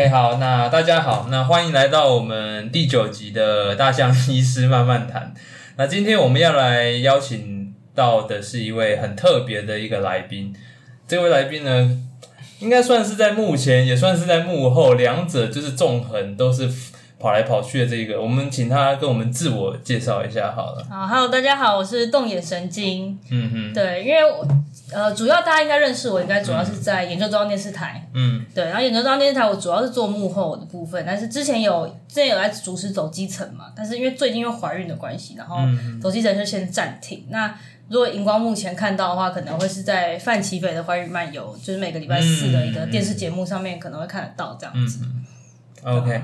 OK，好，那大家好，那欢迎来到我们第九集的大象医师慢慢谈。那今天我们要来邀请到的是一位很特别的一个来宾，这位来宾呢，应该算是在幕前，也算是在幕后，两者就是纵横，都是跑来跑去的这个。我们请他跟我们自我介绍一下好了。好，Hello，大家好，我是动眼神经。嗯哼，对，因为我呃，主要大家应该认识我，应该主要是在研究中央电视台。嗯，对，然后研究中央电视台，我主要是做幕后的部分，但是之前有之前有在主持走基层嘛，但是因为最近因为怀孕的关系，然后走基层就先暂停。那如果荧光幕前看到的话，可能会是在范奇斐的怀孕漫游，就是每个礼拜四的一个电视节目上面可能会看得到这样子。OK，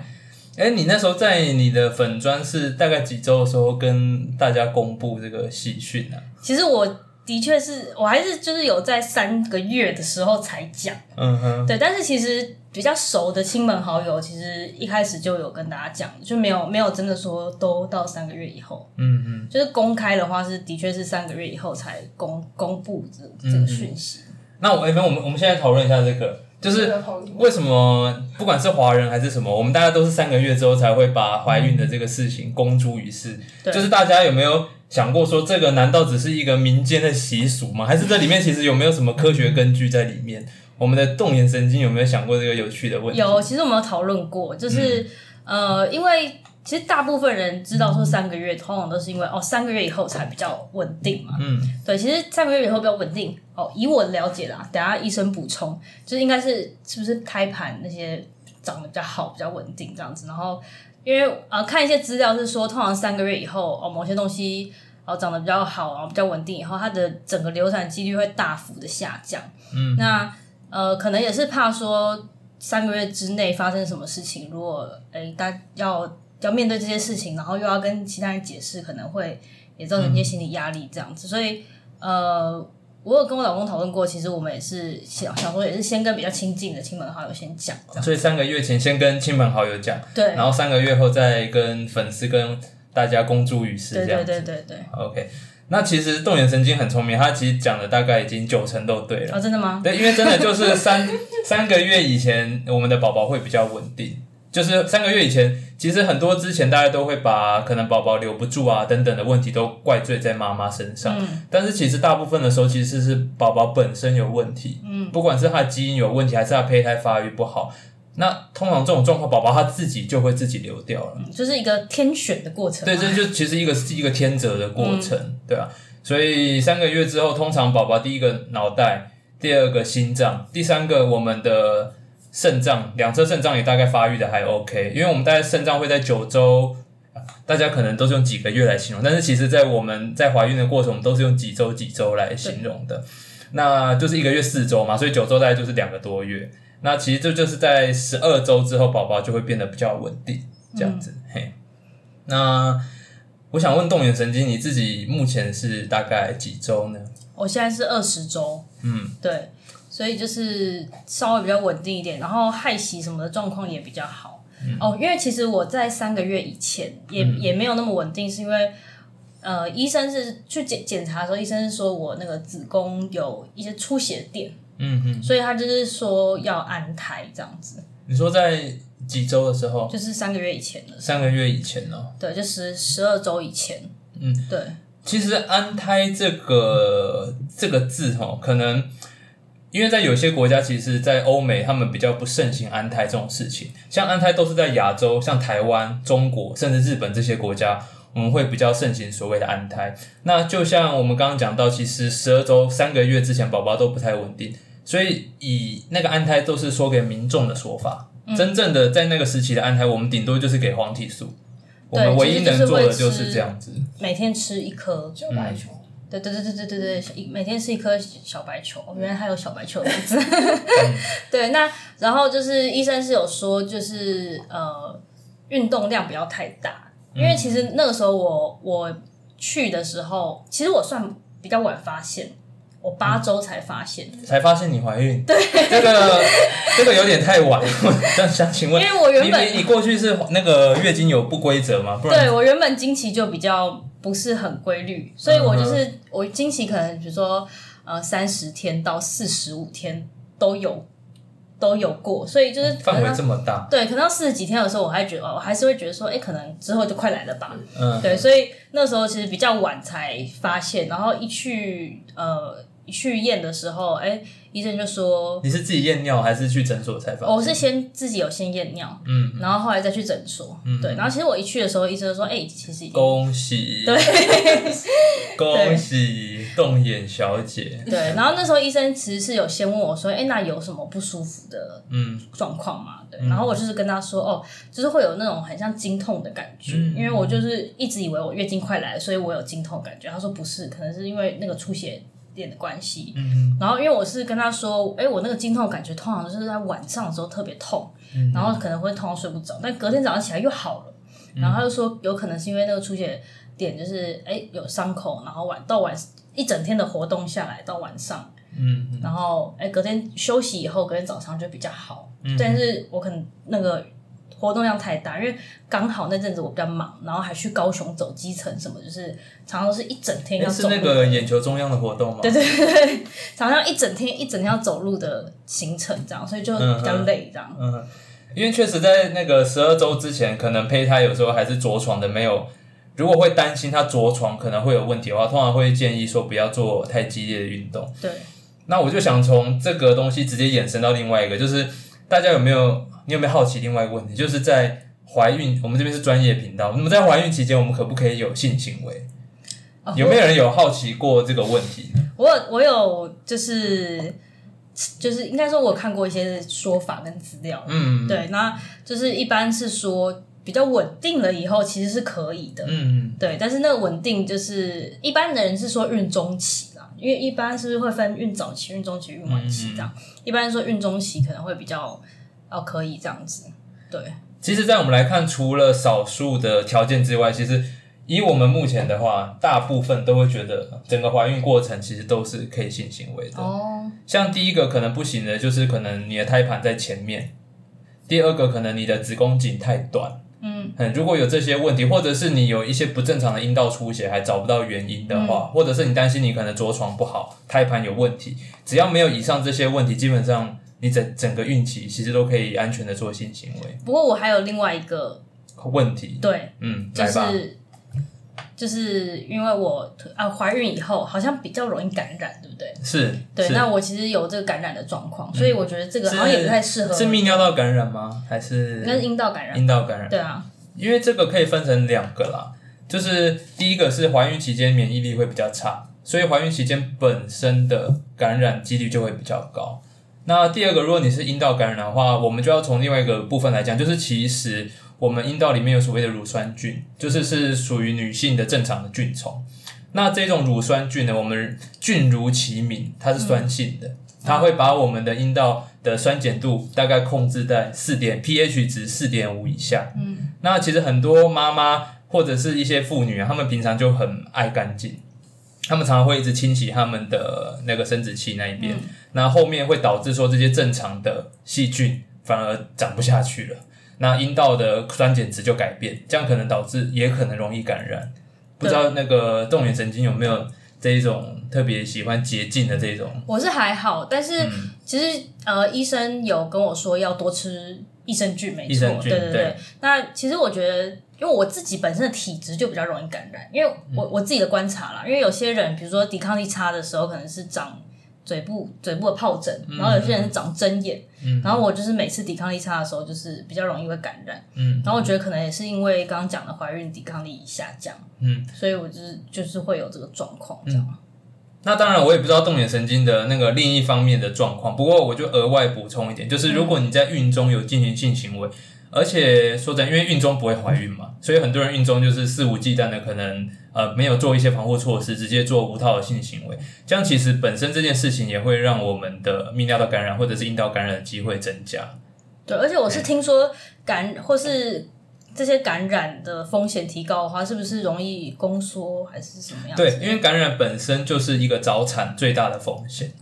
哎、你那时候在你的粉砖是大概几周的时候跟大家公布这个喜讯啊？其实我的确是我还是就是有在三个月的时候才讲。嗯哼，对，但是其实比较熟的亲朋好友，其实一开始就有跟大家讲，就没有没有真的说都到三个月以后，嗯嗯，就是公开的话是的确是三个月以后才公公布这这个讯息。那我哎，那我们我们现在讨论一下这个，就是为什么不管是华人还是什么，我们大家都是三个月之后才会把怀孕的这个事情公诸于世。对就是大家有没有想过说，这个难道只是一个民间的习俗吗？还是这里面其实有没有什么科学根据在里面？我们的动眼神经有没有想过这个有趣的问题？有，其实我们有讨论过，就是、呃，因为其实大部分人知道说三个月，通常都是因为哦三个月以后才比较稳定嘛。嗯，对，其实三个月以后比较稳定哦。以我的了解啦，等下医生补充，就是应该是是不是胎盘那些长得比较好，比较稳定这样子。然后因为呃看一些资料是说，通常三个月以后哦某些东西哦长得比较好，然后比较稳定以后，它的整个流产几率会大幅的下降。嗯，那呃可能也是怕说三个月之内发生什么事情，如果诶大要要面对这些事情，然后又要跟其他人解释，可能会也造成一些心理压力这样子。所以呃，我有跟我老公讨论过，其实我们也是想想说，也是先跟比较亲近的亲朋好友先讲。所以三个月前先跟亲朋好友讲，对然后三个月后再跟粉丝跟大家公诸于世，对这样子。对对对对。OK，那其实动眼神经很聪明，他其实讲的大概已经九成都对了。哦，真的吗？对，因为真的就是三 三个月以前，我们的宝宝会比较稳定。就是三个月以前，其实很多之前大家都会把可能宝宝留不住啊等等的问题都怪罪在妈妈身上，嗯但是其实大部分的时候其实是宝宝本身有问题，嗯，不管是他的基因有问题，还是他胚胎发育不好，那通常这种状况，宝宝他自己就会自己流掉了。就是一个天选的过程嘛。对，这就其实一个是一个天择的过程，对啊。所以三个月之后，通常宝宝第一个脑袋，第二个心脏，第三个我们的肾脏，两侧肾脏也大概发育的还 OK，因为我们大概肾脏会在九周。大家可能都是用几个月来形容，但是其实，在我们在怀孕的过程，我们都是用几周几周来形容的。那就是一个月四周嘛，所以九周大概就是两个多月。那其实这就是在十二周之后，宝宝就会变得比较稳定，这样子。嘿，那我想问动眼神经，你自己目前是大概几周呢？我现在是二十周，嗯，对，所以就是稍微比较稳定一点，然后害喜什么的状况也比较好。哦，因为其实我在三个月以前也、也没有那么稳定，是因为呃，医生是去检检查的时候，医生是说我那个子宫有一些出血点，嗯嗯，所以他就是说要安胎这样子，你说在几周的时候？就是三个月以前的，三个月以前哦。对，就十十二周以前，嗯，对，其实安胎这个这个字哈，可能因为在有些国家，其实，在欧美他们比较不盛行安胎这种事情。像安胎都是在亚洲，像台湾、中国甚至日本这些国家，我们会比较盛行所谓的安胎。那就像我们刚刚讲到，其实十二周三个月之前宝宝都不太稳定，所以以那个安胎都是说给民众的说法。真正的在那个时期的安胎，我们顶多就是给黄体素。我们唯一能做的就是这样子。每天吃一颗小白球，对对对对对对对，每天是一颗小白球，原来还有小白球的名字。对，那然后就是医生是有说，就是呃，运动量不要太大，因为其实那个时候我我去的时候，其实我算比较晚发现，我八周才发现，才发现你怀孕，对，这个这个有点太晚。但想请问，因为我原本你过去是那个月经有不规则吗？不然对我原本经期就比较不是很规律，所以我就是、我经期可能比如说呃三十天到四十五天都有都有过，所以就是可范围这么大，对，可能到四十几天的时候，我还觉得，我还是会觉得说，哎，可能之后就快来了吧。嗯，对，所以那时候其实比较晚才发现，然后一去呃一去验的时候，哎，医生就说，你是自己验尿还是去诊所才发现？我是先自己有先验尿，嗯，然后后来再去诊所，对，然后其实我一去的时候，医生就说，哎，其实恭喜，对。恭喜动眼小姐，对，然后那时候医生其实是有先问我说，哎，那有什么不舒服的嗯。状况嘛？对，然后我就是跟他说，哦，就是会有那种很像经痛的感觉，嗯。因为我就是一直以为我月经快来，所以我有经痛感觉。他说不是，可能是因为那个出血点的关系。嗯然后因为我是跟他说，哎，我那个经痛感觉通常就是在晚上的时候特别痛，嗯然后可能会痛到睡不着，但隔天早上起来又好了。然后他就说，有可能是因为那个出血点就是哎有伤口，然后晚到晚一整天的活动下来到晚上。嗯然后哎，隔天休息以后，隔天早上就比较好。嗯但是我可能那个活动量太大，因为刚好那阵子我比较忙，然后还去高雄走基层什么，就是常常都是一整天是走路。那个眼球中央的活动吗？对对对，常常一整天一整天要走路的行程，这样，所以就比较累这样。嗯，因为确实在那个十二周之前，可能胚胎有时候还是着床的，没有。如果会担心他着床可能会有问题的话，通常会建议说不要做太激烈的运动。对，那我就想从这个东西直接衍生到另外一个，就是大家有没有你有没有好奇另外一个问题，就是在怀孕，我们这边是专业频道，那么在怀孕期间，我们可不可以有性行为？哦有没有人有好奇过这个问题？我有我有就是就是应该说，我看过一些说法跟资料，嗯。对，那就是一般是说比较稳定了以后，其实是可以的，嗯。对，但是那个稳定就是一般的人是说孕中期。啦，因为一般是不是会分孕早期、孕中期、孕晚期这样？一般说孕中期可能会比较哦可以这样子，对，其实，在我们来看，除了少数的条件之外，其实以我们目前的话，大部分都会觉得整个怀孕过程其实都是可以性行为的。哦，像第一个可能不行的，就是可能你的胎盘在前面；第二个可能你的子宫颈太短。嗯，嗯，如果有这些问题，或者是你有一些不正常的阴道出血还找不到原因的话，或者是你担心你可能着床不好、胎盘有问题，只要没有以上这些问题，基本上你整整个孕期其实都可以安全的做性行为。不过我还有另外一个问题，对，嗯，就来吧，是就是因为我啊怀孕以后好像比较容易感染，对不对？是，对，那我其实有这个感染的状况，所以我觉得这个好像也不太适合，是泌尿道感染吗？还是那是阴道感染。阴道感染？对啊，因为这个可以分成两个啦，就是第一个是怀孕期间免疫力会比较差，所以怀孕期间本身的感染几率就会比较高。那第二个，如果你是阴道感染的话，我们就要从另外一个部分来讲，就是其实我们阴道里面有所谓的乳酸菌，就是是属于女性的正常的菌虫。那这种乳酸菌呢，我们菌如其名，它是酸性的，它会把我们的阴道的酸碱度大概控制在四点 pH 值四点五以下。嗯，那其实很多妈妈或者是一些妇女啊，她们平常就很爱干净，她们常常会一直清洗她们的那个生殖器那一边，那后面会导致说这些正常的细菌反而长不下去了，那阴道的酸碱值就改变，这样可能导致也可能容易感染。不知道那个动眼神经有没有这一种特别喜欢洁净的这种？我是还好，但是嗯。其实呃，医生有跟我说要多吃益生菌，没错，对对。对。那其实我觉得，因为我自己本身的体质就比较容易感染，因为我、嗯。我自己的观察啦，因为有些人比如说抵抗力差的时候，可能是长嘴部嘴部的疱疹，嗯然后有些人是长针眼，然后我就是每次抵抗力差的时候，就是比较容易会感染，嗯然后我觉得可能也是因为刚刚讲的怀孕抵抗力下降，嗯，所以我就是就是会有这个状况，这样。那当然，我也不知道动眼神经的那个另一方面的状况。不过，我就额外补充一点，就是如果你在孕中有进行性行为，而且说真的，因为孕中不会怀孕嘛，所以很多人孕中就是肆无忌惮的，可能呃没有做一些防护措施，直接做无套的性行为。这样其实本身这件事情也会让我们的泌尿道感染或者是阴道感染的机会增加。对，而且我是听说感或是这些感染的风险提高的话，是不是容易宫缩还是什么样？对，因为感染本身就是一个早产最大的风险。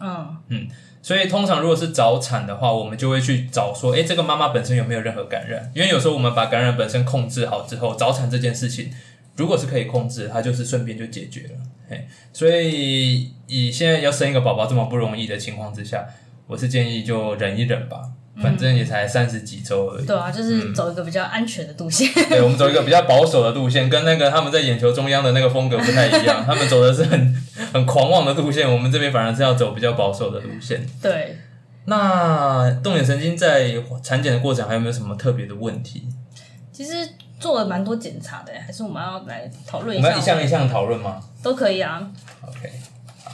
嗯，所以通常如果是早产的话，我们就会去找说，诶，这个妈妈本身有没有任何感染？因为有时候我们把感染本身控制好之后，早产这件事情如果是可以控制，它就是顺便就解决了。嘿，所以以现在要生一个宝宝这么不容易的情况之下，我是建议就忍一忍吧。反正也才三十几周而已。对啊，就是走一个比较安全的路线。对，我们走一个比较保守的路线，跟那个他们在眼球中央的那个风格不太一样。他们走的是很很狂妄的路线，我们这边反而是要走比较保守的路线。对，那动眼神经在产检的过程还有没有什么特别的问题？其实做了蛮多检查的，还是我们要来讨论一下？我们要一项一项讨论吗都可以啊。？OK，好。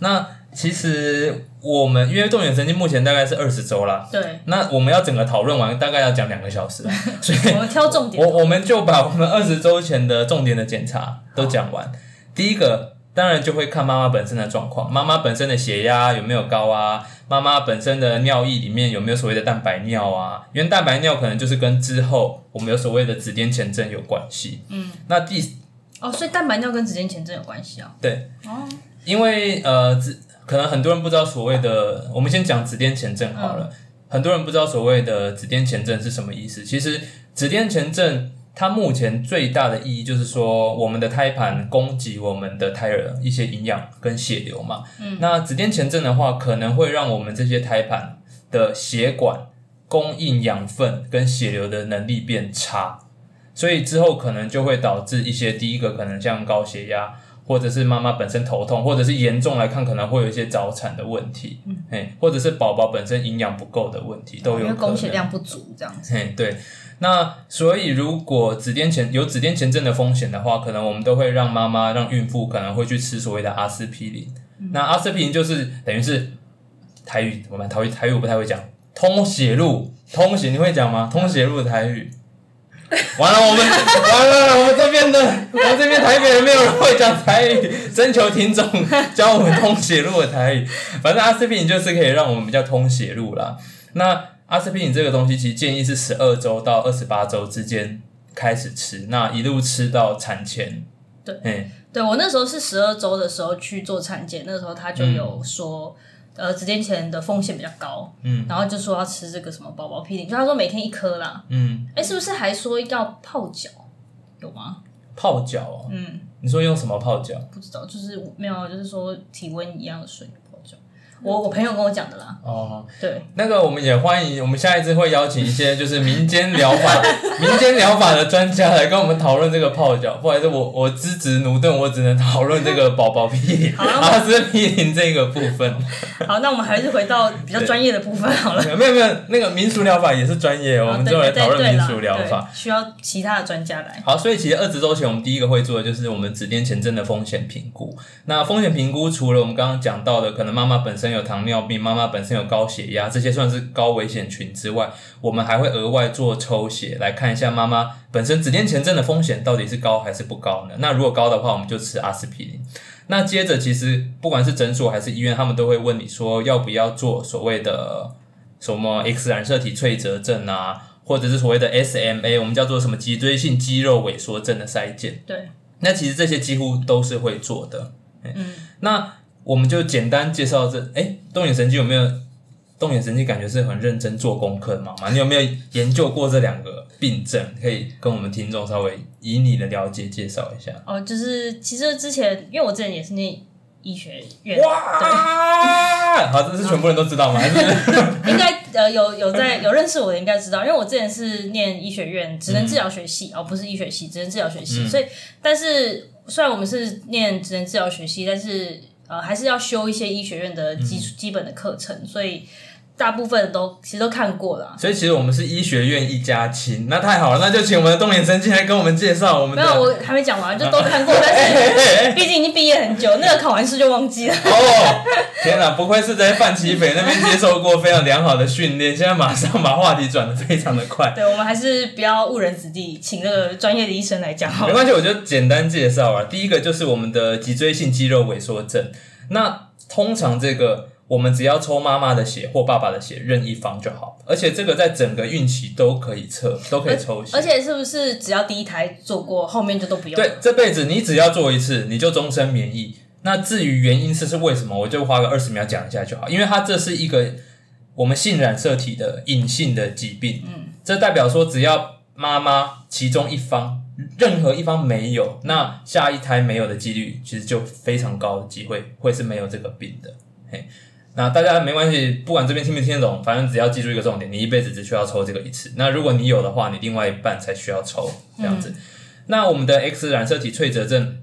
那其实我们因为动眼神经目前大概是二十周啦，对，那我们要整个讨论完大概要讲两个小时，所以我们挑重点。我我们就把我们二十周前的重点的检查都讲完。第一个当然就会看妈妈本身的状况，妈妈本身的血压有没有高啊？妈妈本身的尿液里面有没有所谓的蛋白尿啊？因为蛋白尿可能就是跟之后我们有所谓的子痫前症有关系。嗯，那第哦，所以蛋白尿跟子痫前症有关系啊？对，哦，因为呃子可能很多人不知道所谓的，我们先讲子痫前症好了。很多人不知道所谓的子痫前症是什么意思。其实子痫前症它目前最大的意义就是说，我们的胎盘供给我们的胎儿一些营养跟血流嘛。嗯，那子痫前症的话，可能会让我们这些胎盘的血管供应养分跟血流的能力变差，所以之后可能就会导致一些第一个可能像高血压。或者是妈妈本身头痛，或者是严重来看可能会有一些早产的问题，嗯，哎，或者是宝宝本身营养不够的问题都有可能。因为供血量不足这样子。嘿，对。那所以如果子痫前有子痫前症的风险的话，可能我们都会让妈妈让孕妇可能会去吃所谓的阿司匹林。那阿司匹林就是等于是台语怎么办？台语台语我不太会讲，通血路，通血你会讲吗？通血路的台语。完了，我们 完了，我们这边的，我们这边台北人没有人会讲台语，征求听众教我们通血路的台语。反正阿司匹林就是可以让我们比较通血路啦。那阿司匹林这个东西，其实建议是十二周到二十八周之间开始吃，那一路吃到产前。对，嗯，对我那时候是十二周的时候去做产检，那时候他就有说，呃，子痫前的风险比较高，嗯，然后就说要吃这个什么宝宝 P 零，就他说每天一颗啦，嗯，哎，是不是还说要泡脚？有吗？泡脚哦，嗯，你说用什么泡脚？不知道，就是没有，就是说体温一样的水。我我朋友跟我讲的啦，哦，对，那个我们也欢迎，我们下一次会邀请一些就是民间疗法、民间疗法的专家来跟我们讨论这个泡脚。不好意思，我我资质驽钝，我只能讨论这个宝宝屁阿司匹林这个部分。好，那我们还是回到比较专业的部分好了。没有没有，那个民俗疗法也是专业哦，我们就来讨论民俗疗法。需要其他的专家来。好，所以其实二十周前，我们第一个会做的就是我们指定前症的风险评估。那风险评估除了我们刚刚讲到的，可能妈妈本身有糖尿病，妈妈本身有高血压，这些算是高危险群之外，我们还会额外做抽血来看一下妈妈本身子痫前症的风险到底是高还是不高呢？那如果高的话，我们就吃阿司匹林。那接着，其实不管是诊所还是医院，他们都会问你说要不要做所谓的什么 X 染色体脆折症啊，或者是所谓的 SMA，我们叫做什么脊椎性肌肉萎缩症的筛检。对，那其实这些几乎都是会做的。嗯，那我们就简单介绍这，哎，动眼神经有没有？动眼神经感觉是很认真做功课的妈妈，你有没有研究过这两个病症？可以跟我们听众稍微以你的了解介绍一下。哦，就是其实之前，因为我之前也是念医学院，哇！好，这是全部人都知道吗？应该呃有有在有认识我的应该知道，因为我之前是念医学院职能治疗学系，哦不是医学系，职能治疗学系，所以但是虽然我们是念职能治疗学系，但是呃还是要修一些医学院的基础、基本的课程，所以大部分都其实都看过了啊。所以其实我们是医学院一家亲，那太好了，那就请我们的动眼神经来跟我们介绍我们的。没有，我还没讲完，就都看过，但是 毕竟已经毕业很久，那个考完试就忘记了。哦，天哪！不愧是在范奇斐那边接受过非常良好的训练，现在马上把话题转的非常的快。对，我们还是不要误人子弟，请那个专业的医生来讲好了。没关系，我就简单介绍啊。第一个就是我们的脊椎性肌肉萎缩症。那通常这个我们只要抽妈妈的血或爸爸的血，任一方就好。而且这个在整个孕期都可以测，都可以抽血。而且是不是只要第一胎做过，后面就都不用？对，这辈子你只要做一次，你就终身免疫。那至于原因是是为什么，我就花个二十秒讲一下就好。因为它这是一个我们性染色体的隐性的疾病，嗯，这代表说只要妈妈其中一方任何一方没有，那下一胎没有的几率其实就非常高的机会会是没有这个病的。嘿，那大家没关系，不管这边听没听得懂，反正只要记住一个重点，你一辈子只需要抽这个一次。那如果你有的话，你另外一半才需要抽这样子。那我们的 X 染色体脆折症，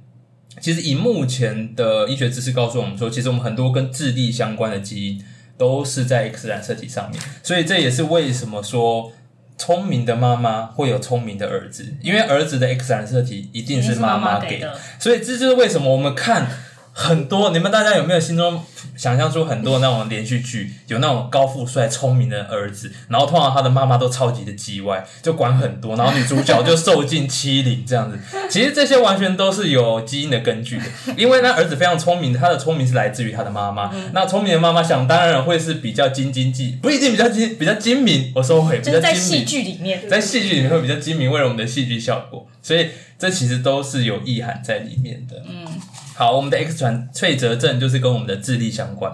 其实以目前的医学知识告诉我们说，其实我们很多跟智力相关的基因都是在 X 染色体上面，所以这也是为什么说聪明的妈妈会有聪明的儿子，因为儿子的 X 染色体一定是妈妈给的，所以这就是为什么我们看。很多，你们大家有没有心中想象出很多那种连续剧，有那种高富帅、聪明的儿子，然后通常他的妈妈都超级的叽歪，就管很多，然后女主角就受尽欺凌这样子。其实这些完全都是有基因的根据的，因为那儿子非常聪明，他的聪明是来自于他的妈妈。那聪明的妈妈想当然会是比较精精计，不一定比较精，比较精明。我收回，比较精明。在戏剧里面，在戏剧里面会比较精明，为了我们的戏剧效果，所以这其实都是有意涵在里面的。嗯。好，我们的 X 传脆折症就是跟我们的智力相关。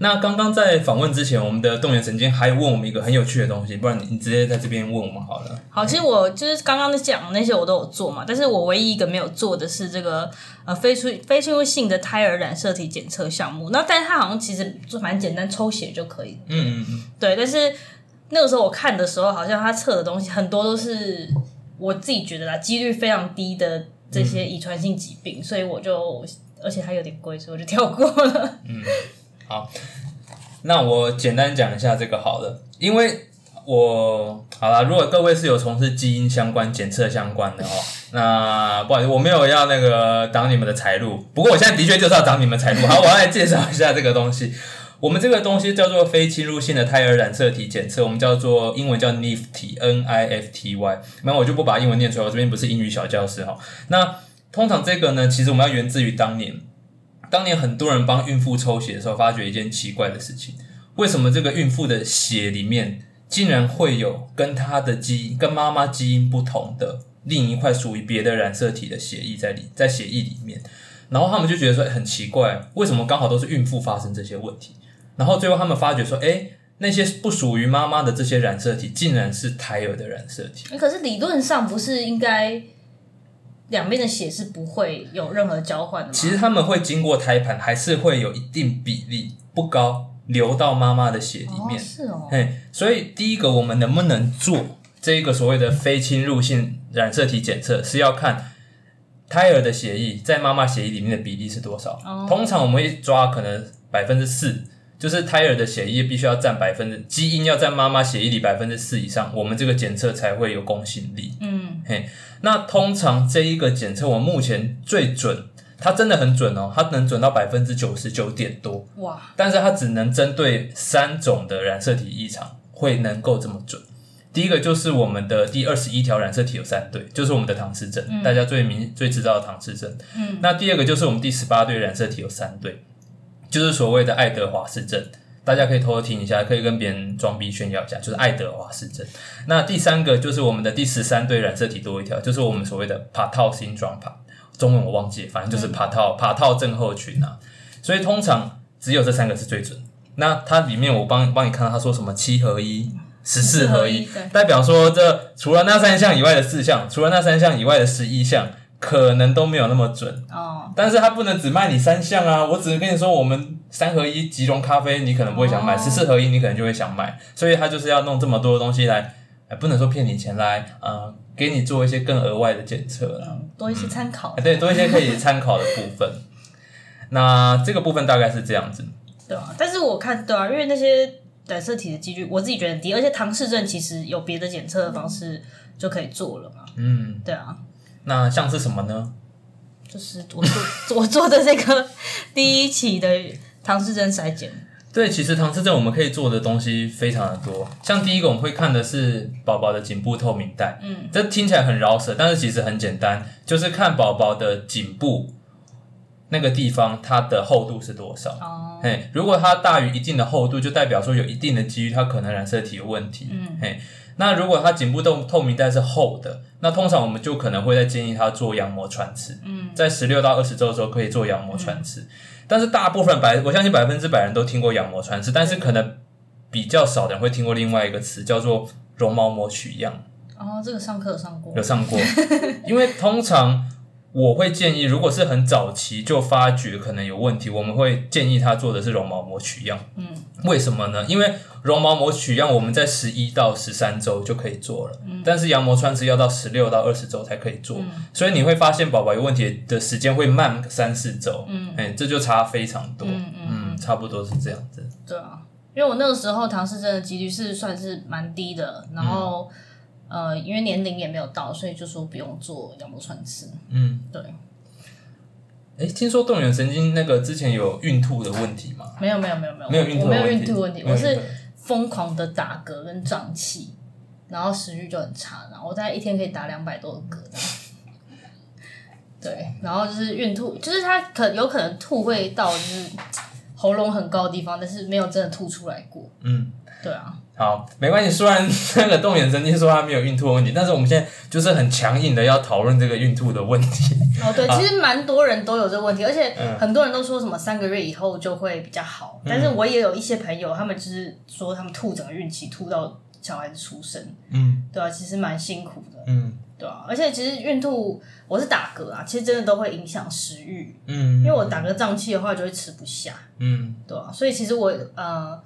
那刚刚在访问之前，我们的动员神经还问我们一个很有趣的东西，不然你你直接在这边问我们好了。好，其实我就是刚刚讲的那些我都有做嘛，但是我唯一一个没有做的是这个呃非出非侵入性的胎儿染色体检测项目。那但是它好像其实就蛮简单，抽血就可以。嗯嗯嗯。对，但是那个时候我看的时候，好像它测的东西很多都是我自己觉得啦，几率非常低的。这些遗传性疾病，所以我就而且它有点贵，所以我就跳过了。嗯，好，那我简单讲一下这个好了，因为我好了，如果各位是有从事基因相关检测相关的哦，那不好意思，我没有要那个挡你们的财路，不过我现在的确就是要挡你们财路。好，我要来介绍一下这个东西。我们这个东西叫做非侵入性的胎儿染色体检测，我们叫做英文叫 NIFT，N I F T Y。那我就不把英文念出来，我这边不是英语小教室哈。那通常这个呢，其实我们要源自于当年，当年很多人帮孕妇抽血的时候，发觉一件奇怪的事情：为什么这个孕妇的血里面竟然会有跟她的基因、跟妈妈基因不同的另一块属于别的染色体的血液在里，在血液里面？然后他们就觉得说很奇怪，为什么刚好都是孕妇发生这些问题？然后最后他们发觉说，哎，那些不属于妈妈的这些染色体，竟然是胎儿的染色体。可是理论上不是应该两边的血是不会有任何交换的吗？其实他们会经过胎盘，还是会有一定比例不高流到妈妈的血里面。是哦。嘿，所以第一个我们能不能做这一个所谓的非侵入性染色体检测，是要看胎儿的血液在妈妈血液里面的比例是多少。通常我们会抓可能百分之四。就是胎儿的血液必须要占百分之基因要在妈妈血液里百分之四以上，我们这个检测才会有公信力。嗯，嘿，那通常这一个检测，我目前最准，它真的很准哦，它能准到百分之九十九点多。哇！但是它只能针对三种的染色体异常，会能够这么准。第一个就是我们的第二十一条染色体有三对，就是我们的唐氏症，大家最明最知道的唐氏症。嗯，那第二个就是我们第十八对染色体有三对。就是所谓的爱德华氏症，大家可以偷偷听一下，可以跟别人装逼炫耀一下，就是爱德华氏症。那第三个就是我们的第十三对染色体多一条，就是我们所谓的帕套新状帕，中文我忘记，反正就是帕套帕套症候群啊。所以通常只有这三个是最准。那它里面我帮帮你看到，他说什么七合一、十四合一，代表说这除了那三项以外的四项，除了那三项以外的十一项。可能都没有那么准哦，但是他不能只卖你三项啊！我只能跟你说，我们三合一集中咖啡，你可能不会想买；十四合一，你可能就会想买。所以他就是要弄这么多的东西来，不能说骗你钱来，呃，给你做一些更额外的检测了，多一些参考。对，多一些可以参考的部分。那这个部分大概是这样子，对啊。但是我看，对啊，因为那些染色体的几率，我自己觉得低，而且唐氏症其实有别的检测的方式就可以做了嘛。嗯，对啊。那像是什么呢？就是我做 我做的这个第一期的唐氏症筛检。对，其实唐氏症我们可以做的东西非常的多。像第一个我们会看的是宝宝的颈部透明带，嗯，这听起来很饶舌，但是其实很简单，就是看宝宝的颈部那个地方它的厚度是多少。哦，嘿，如果它大于一定的厚度，就代表说有一定的几率它可能染色体有问题。嗯，嘿。那如果它颈部透透明带是厚的，那通常我们就可能会在建议他做羊膜穿刺。嗯，在十六到二十周的时候可以做羊膜穿刺，但是大部分百我相信百分之百人都听过羊膜穿刺，但是可能比较少的人会听过另外一个词叫做绒毛膜取样。哦，这个上课有上过，有上过，因为通常我会建议，如果是很早期就发觉可能有问题，我们会建议他做的是绒毛膜取样。嗯，为什么呢？因为绒毛膜取样我们在十一到十三周就可以做了，但是羊膜穿刺要到十六到二十周才可以做，所以你会发现宝宝有问题的时间会慢三四周。嗯，哎，这就差非常多。嗯嗯，差不多是这样子。对啊，因为我那个时候唐氏症的几率是算是蛮低的，然后。呃，因为年龄也没有到，所以就说不用做羊膜穿刺。嗯，对。哎，听说动眼神经那个之前有孕吐的问题吗？没有，没有，没有，没有，没有孕吐，没有孕吐问题。我是疯狂的打嗝跟胀气，然后食欲就很差，然后我大概一天可以打两百多个嗝。对，然后就是孕吐，就是它可有可能吐会到就是喉咙很高的地方，但是没有真的吐出来过。嗯，对啊。好，没关系。虽然那个动眼神经说他没有孕吐问题，但是我们现在就是很强硬的要讨论这个孕吐的问题。哦，对，其实蛮多人都有这个问题，而且很多人都说什么三个月以后就会比较好。但是我也有一些朋友，他们就是说他们吐整个孕期，吐到小孩子出生。嗯，对啊，其实蛮辛苦的。嗯，对啊，而且其实孕吐我是打嗝啊，其实真的都会影响食欲。嗯，因为我打嗝胀气的话就会吃不下。嗯，对啊，所以其实我呃。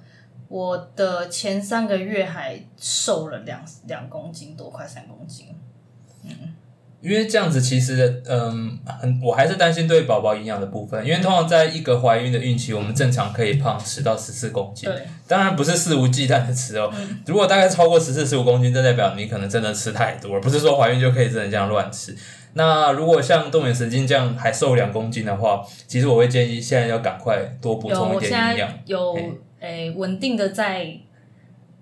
我的前三个月还瘦了两两公斤多，快三公斤。嗯，因为这样子其实，嗯，很，我还是担心对宝宝营养的部分。因为通常在一个怀孕的孕期，我们正常可以胖十到十四公斤。对，当然不是肆无忌惮的吃哦。如果大概超过十四十五公斤，这代表你可能真的吃太多了，不是说怀孕就可以真的这样乱吃。那如果像动眼神经这样还瘦两公斤的话，其实我会建议现在要赶快多补充一点营养。有。诶，稳定的在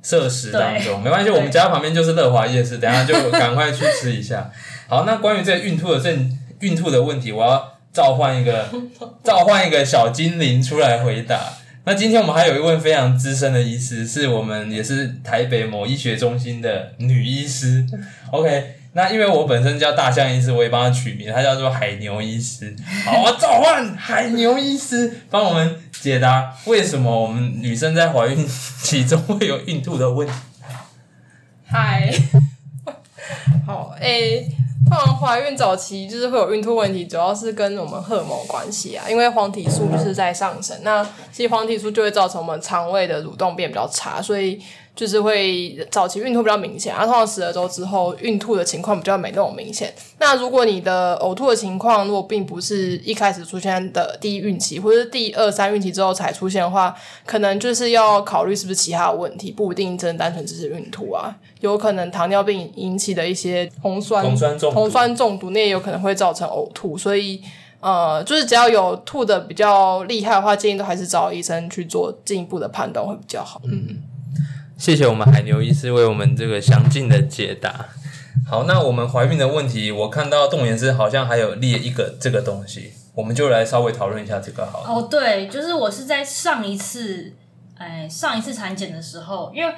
摄食当中，没关系，我们家旁边就是乐华夜市，等下就赶快去吃一下。好，那关于这个孕吐的症、孕吐的问题，我要召唤一个 召唤一个小精灵出来回答。那今天我们还有一位非常资深的医师，是我们也是台北某医学中心的女医师。OK。那因为我本身叫大象医师，我也帮他取名，他叫做海牛医师。好，我召唤海牛医师帮我们解答为什么我们女生在怀孕期中会有孕吐的问题。嗨，好，诶，通常怀孕早期就是会有孕吐问题，主要是跟我们荷尔蒙关系啊，因为黄体素就是在上升，那其实黄体素就会造成我们肠胃的蠕动变比较差，所以。就是会早期孕吐比较明显，然后通常十二周之后孕吐的情况比较没那么明显。那如果你的呕吐的情况如果并不是一开始出现的第一孕期，或者是第二三孕期之后才出现的话，可能就是要考虑是不是其他的问题，不一定真的单纯只是孕吐啊，有可能糖尿病引起的一些酮酸酮酸中酮酸中毒，那也有可能会造成呕吐。所以呃，就是只要有吐的比较厉害的话，建议都还是找医生去做进一步的判断会比较好。嗯。谢谢我们海牛医师为我们这个详尽的解答。好，那我们怀孕的问题，我看到动员师好像还有列一个这个东西，我们就来稍微讨论一下这个好了。哦，对，就是我是在上一次，哎，上一次产检的时候，因为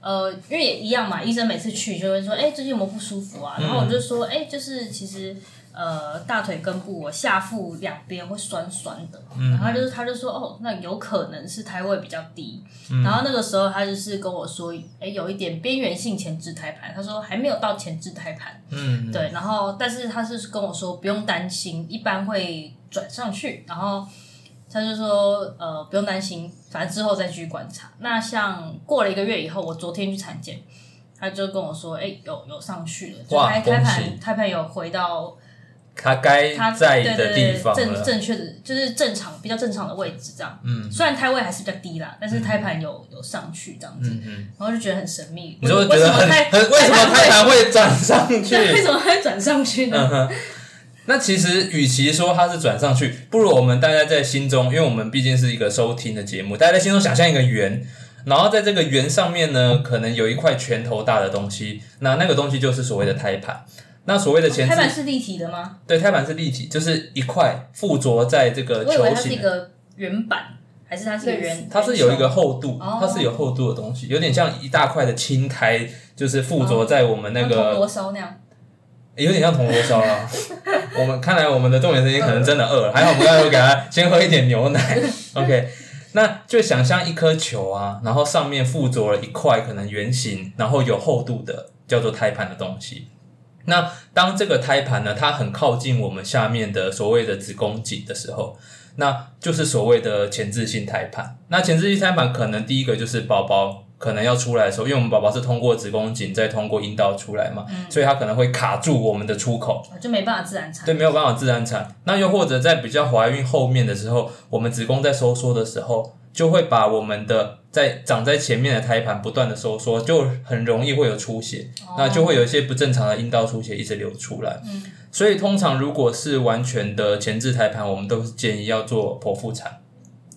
呃，因为也一样嘛，医生每次去就会说，哎，最近有没有不舒服啊？然后我就说，哎，就是其实。呃，大腿根部我下腹两边会酸酸的，然后就是他就说哦，那有可能是胎位比较低，然后那个时候他就是跟我说，哎，有一点边缘性前置胎盘，他说还没有到前置胎盘，嗯，对，然后但是他是跟我说不用担心，一般会转上去，然后他就说呃不用担心，反正之后再继续观察。那像过了一个月以后，我昨天去产检，他就跟我说，哎，有有上去了，就胎胎盘胎盘有回到。他该在的地方正正确的就是正常比较正常的位置这样，嗯，虽然胎位还是比较低啦，但是胎盘有有上去这样子，嗯然后就觉得很神秘。你说觉得很很为什么 胎盘会转上去？为什么会转上去呢？那其实与其说它是转上去，不如我们大家在心中，因为我们毕竟是一个收听的节目，大家在心中想象一个圆，然后在这个圆上面呢，可能有一块拳头大的东西，那那个东西就是所谓的胎盘。那所谓的前置胎盘是立体的吗？对，胎盘是立体，就是一块附着在这个球形。我以为它是一个圆板，还是它是个圆？它是有一个厚度，它是有厚度的东西，有点像一大块的青苔，就是附着在我们那个铜锣烧那样。有点像铜锣烧啊。我们看来我们的动眼神经可能真的饿了，还好我们刚才有给他 先喝一点牛奶。OK，那就想象一颗球啊，然后上面附着了一块可能圆形，然后有厚度的叫做胎盘的东西。那当这个胎盘呢，它很靠近我们下面的所谓的子宫颈的时候，那就是所谓的前置性胎盘。那前置性胎盘可能第一个就是宝宝可能要出来的时候，因为我们宝宝是通过子宫颈再通过阴道出来嘛，所以它可能会卡住我们的出口。就没办法自然产。对，没有办法自然产。那又或者在比较怀孕后面的时候，我们子宫在收缩的时候，就会把我们的在长在前面的胎盘不断的收缩，就很容易会有出血，那就会有一些不正常的阴道出血一直流出来。嗯所以通常如果是完全的前置胎盘，我们都是建议要做剖腹产。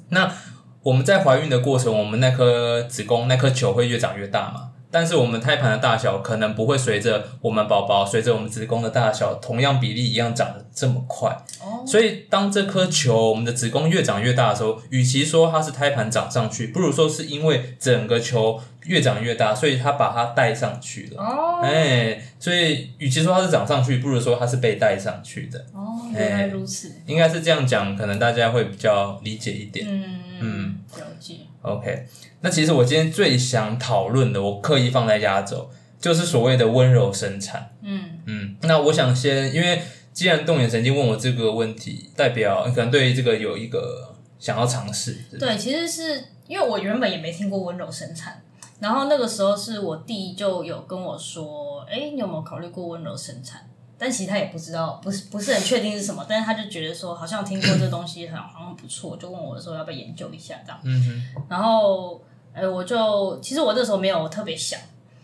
那我们在怀孕的过程，我们那颗子宫那颗球会越长越大嘛？但是我们胎盘的大小可能不会随着我们宝宝随着我们子宫的大小同样比例一样长得这么快。哦，所以当这颗球我们的子宫越长越大的时候，与其说它是胎盘长上去，不如说是因为整个球越长越大，所以它把它带上去了。哦哎，所以与其说它是长上去，不如说它是被带上去的。哦，原来如此。应该是这样讲，可能大家会比较理解一点。嗯嗯，了解。OK，那其实我今天最想讨论的，我刻意放在压轴，就是所谓的温柔生产。嗯嗯，那我想先，因为既然动眼神经问我这个问题，代表你可能对这个有一个想要尝试。对，其实是因为我原本也没听过温柔生产，然后那个时候是我弟就有跟我说，哎，你有没有考虑过温柔生产？但其实他也不知道，不是不是很确定是什么，但是他就觉得说好像听过这东西很好像不错，就问我说要不要研究一下这样。嗯然后，哎，我就其实我那时候没有特别想，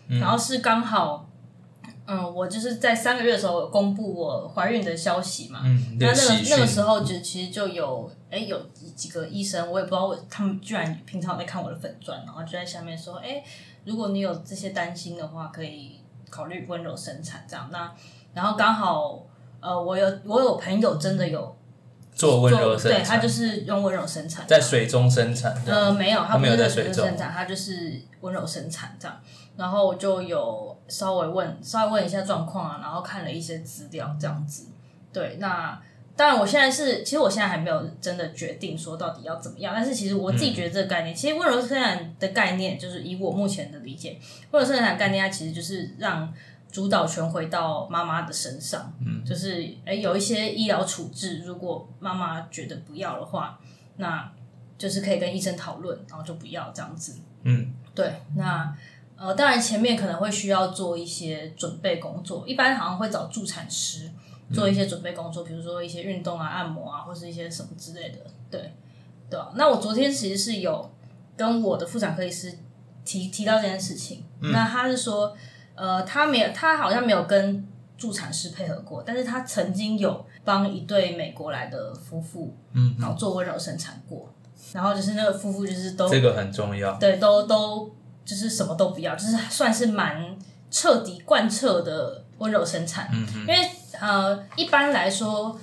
然后是刚好，嗯，我就是在三个月的时候公布我怀孕的消息嘛，嗯，那那个那个时候就其实就有哎有几个医生，我也不知道我他们居然平常在看我的粉钻，然后就在下面说，哎，如果你有这些担心的话，可以考虑温柔生产这样。那然后刚好呃，我有我有朋友真的有做温柔对生产，对他就是用温柔生产，在水中生产。呃，没有，他他没有不是在水中生产，他就是温柔生产这样。然后我就有稍微问，稍微问一下状况啊，然后看了一些资料这样子。对，那当然我现在是，其实我现在还没有真的决定说到底要怎么样。但是其实我自己觉得这个概念，其实温柔生产的概念，就是以我目前的理解，温柔生产的概念它其实就是让主导权回到妈妈的身上。嗯，就是诶有一些医疗处置，如果妈妈觉得不要的话，那就是可以跟医生讨论，然后就不要这样子。嗯，对，那呃，当然前面可能会需要做一些准备工作，一般好像会找助产师做一些准备工作，比如说一些运动啊、按摩啊，或是一些什么之类的。对，对啊。那我昨天其实是有跟我的妇产科医师提提到这件事情，那他是说，呃，他没有，他好像没有跟助产师配合过，但是他曾经有帮一对美国来的夫妇，嗯，然后做温柔生产过，然后就是那个夫妇就是都这个很重要。对，都都就是什么都不要，就是算是蛮彻底贯彻的温柔生产。嗯因为呃，一般来说，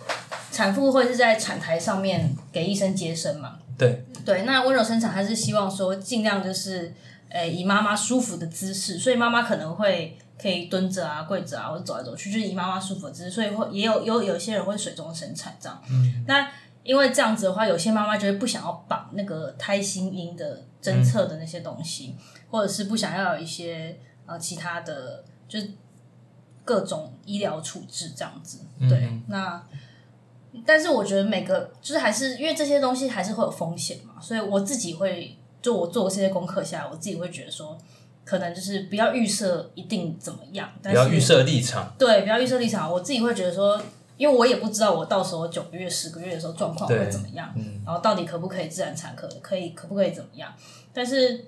产妇会是在产台上面给医生接生嘛。对，对，那温柔生产还是希望说尽量就是，诶、以妈妈舒服的姿势，所以妈妈可能会可以蹲着啊、跪着啊，或者走来走去，就是以妈妈舒服的姿势，所以会也有有有些人会水中生产这样。嗯，那因为这样子的话，有些妈妈就会不想要绑那个胎心音的侦测的那些东西，或者是不想要有一些呃其他的，就是各种医疗处置这样子。对，嗯那但是我觉得每个就是还是因为这些东西还是会有风险嘛，所以我自己会就我做这些功课下来，我自己会觉得说，可能就是不要预设一定怎么样，但是不要预设立场。对，不要预设立场。我自己会觉得说，因为我也不知道我到时候九个月、十个月的时候状况会怎么样，嗯然后到底可不可以自然产，科可以可不可以怎么样？但是，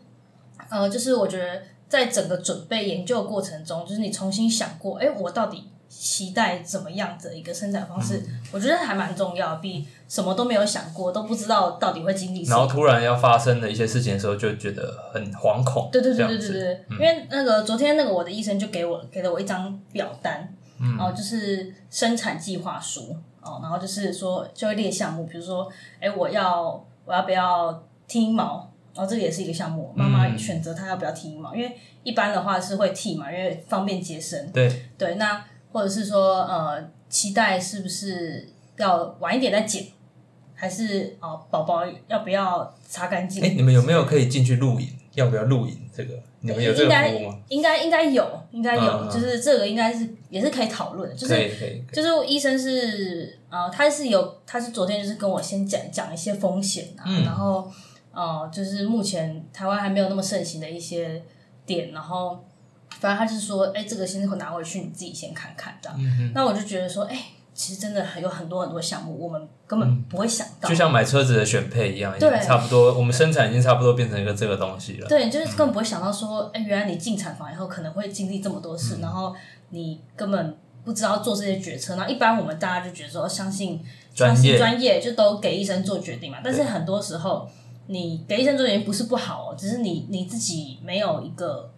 呃，就是我觉得在整个准备研究的过程中，就是你重新想过，哎，我到底期待怎么样的一个生产方式，嗯我觉得还蛮重要，比什么都没有想过，都不知道到底会经历什么。然后突然要发生的一些事情的时候，就觉得很惶恐。对对对对对对，因为那个昨天那个我的医生就给我给了我一张表单，嗯然后就是生产计划书哦，然后就是说就会列项目，比如说，哎，我要我要不要剃阴毛？然后这个也是一个项目，妈妈嗯选择她要不要剃阴毛，因为一般的话是会剃嘛，因为方便接生。对，对，那或者是说呃，期待是不是要晚一点再剪，还是哦宝宝要不要擦干净？哎，你们有没有可以进去录影？要不要录影？这个你们有这个服务吗？应该应该有，应该有，就是这个应该是也是可以讨论的，就是可以，就是医生是呃，他是有，他是昨天就是跟我先讲讲一些风险啊，嗯然后呃，就是目前台湾还没有那么盛行的一些点，然后反正他就是说，哎、这个先拿回去你自己先看看这样。嗯那我就觉得说，哎、其实真的还有很多很多项目，我们根本不会想到。就像买车子的选配一样，已对经差不多，我们生产已经差不多变成一个这个东西了。对，就是根本不会想到说，哎、原来你进产房以后可能会经历这么多事，嗯然后你根本不知道做这些决策。那一般我们大家就觉得说，相信专业就都给医生做决定嘛。但是很多时候，你给医生做原因不是不好哦，只是你你自己没有一个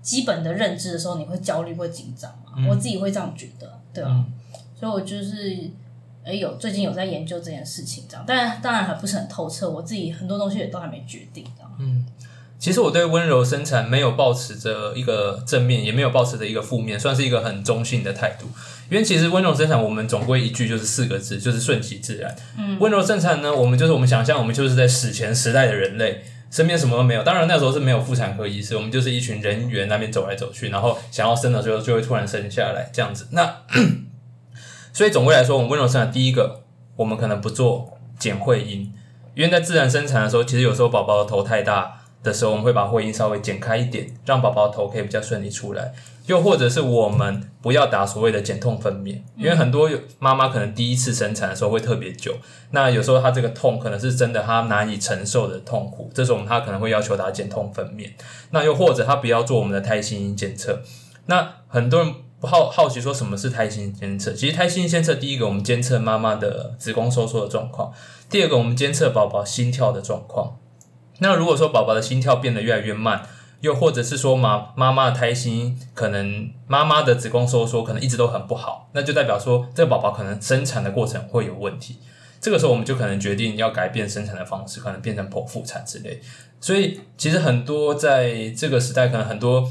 基本的认知的时候，你会焦虑会紧张嘛。嗯我自己会这样觉得，对啊。所以我就是。哎，有最近有在研究这件事情，这样，当然当然还不是很透彻，我自己很多东西也都还没决定，这样。其实我对温柔生产没有抱持着一个正面，也没有抱持着一个负面，算是一个很中性的态度。因为其实温柔生产，我们总归一句就是四个字，就是顺其自然。嗯，温柔生产呢，我们就是我们想象，我们就是在史前时代的人类，身边什么都没有。当然那时候是没有妇产科医师，我们就是一群人员那边走来走去，然后想要生的时候就会突然生下来这样子。那 所以总归来说，我们温柔生产第一个，我们可能不做剪会阴，因为在自然生产的时候，其实有时候宝宝的头太大的时候，我们会把会阴稍微剪开一点，让宝宝头可以比较顺利出来。又或者是我们不要打所谓的减痛分娩，因为很多妈妈可能第一次生产的时候会特别久，那有时候她这个痛可能是真的她难以承受的痛苦，这种她可能会要求打减痛分娩。那又或者她不要做我们的胎心音监测，那很多人不好好奇说什么是胎心监测？其实胎心监测，第一个我们监测妈妈的子宫收缩的状况，第二个我们监测宝宝心跳的状况。那如果说宝宝的心跳变得越来越慢，又或者是说妈妈妈的胎心可能妈妈的子宫收缩可能一直都很不好，那就代表说这个宝宝可能生产的过程会有问题。这个时候我们就可能决定要改变生产的方式，可能变成剖腹产之类。所以其实很多在这个时代，可能很多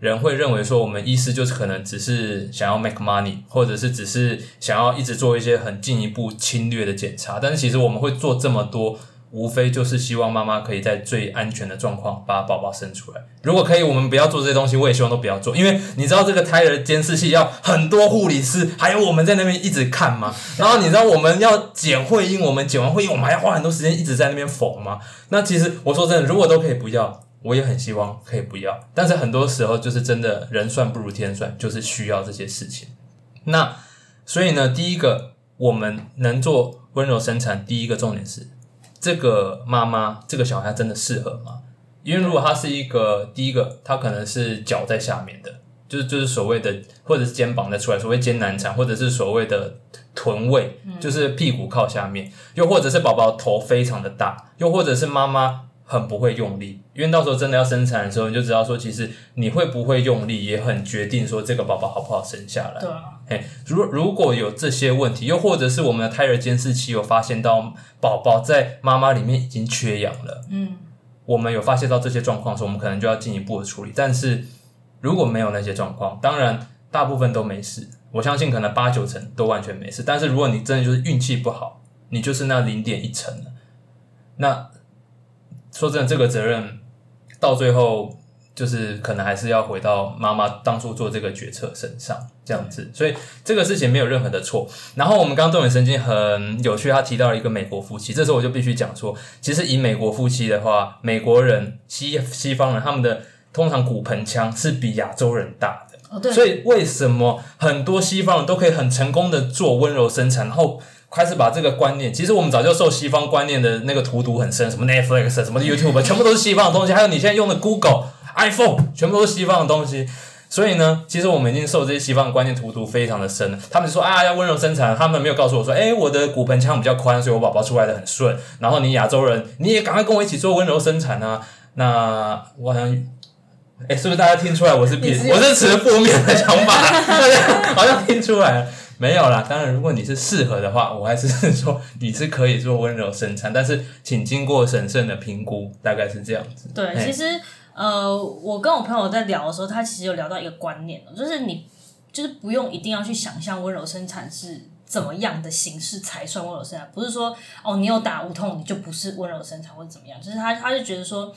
人会认为说，我们医师就是可能只是想要 make money，或者是只是想要一直做一些很进一步侵略的检查。但是其实我们会做这么多，无非就是希望妈妈可以在最安全的状况把宝宝生出来。如果可以，我们不要做这些东西，我也希望都不要做，因为你知道这个胎儿监视器要很多护理师，还有我们在那边一直看吗？然后你知道我们要剪会阴，我们剪完会阴，我们还要花很多时间一直在那边缝吗？那其实我说真的，如果都可以不要。我也很希望可以不要，但是很多时候就是真的人算不如天算，就是需要这些事情。那所以呢，第一个我们能做温柔生产，第一个重点是这个妈妈这个小孩真的适合吗？因为如果他是一个第一个，他可能是脚在下面的，就是就是所谓的或者是肩膀在出来，所谓肩难产，或者是所谓的臀位，就是屁股靠下面，又或者是宝宝头非常的大，又或者是妈妈。很不会用力，因为到时候真的要生产的时候，你就知道说，其实你会不会用力，也很决定说这个宝宝好不好生下来。对啊，嘿，如如果有这些问题，又或者是我们的胎儿监视器有发现到宝宝在妈妈里面已经缺氧了，嗯，我们有发现到这些状况的时候，我们可能就要进一步的处理。但是如果没有那些状况，当然大部分都没事，我相信可能八九成都完全没事。但是如果你真的就是运气不好，你就是那零点一成了，那说真的，这个责任到最后就是可能还是要回到妈妈当初做这个决策身上，这样子。所以这个事情没有任何的错。然后我们刚刚动眼神经很有趣，他提到了一个美国夫妻，这时候我就必须讲说，其实以美国夫妻的话，美国人西西方人他们的通常骨盆腔是比亚洲人大的。哦对，所以为什么很多西方人都可以很成功的做温柔生产，然后开始把这个观念，其实我们早就受西方观念的那个荼毒很深，什么 Netflix、什么 YouTube，全部都是西方的东西，还有你现在用的 Google、iPhone，全部都是西方的东西。所以呢，其实我们已经受这些西方的观念荼毒非常的深了。他们就说啊，要温柔生产，他们没有告诉我说，哎，我的骨盆腔比较宽，所以我宝宝出来的很顺。然后你亚洲人，你也赶快跟我一起做温柔生产啊。那我好像哎，是不是大家听出来我是我是持负面的想法？大 家好像听出来了。没有啦，当然，如果你是适合的话，我还是说你是可以做温柔生产，但是请经过审慎的评估，大概是这样子。对，其实呃，我跟我朋友在聊的时候，他其实有聊到一个观念，就是你就是不用一定要去想象温柔生产是怎么样的形式才算温柔生产，不是说哦你有打无痛你就不是温柔生产或者怎么样，就是他他就觉得说。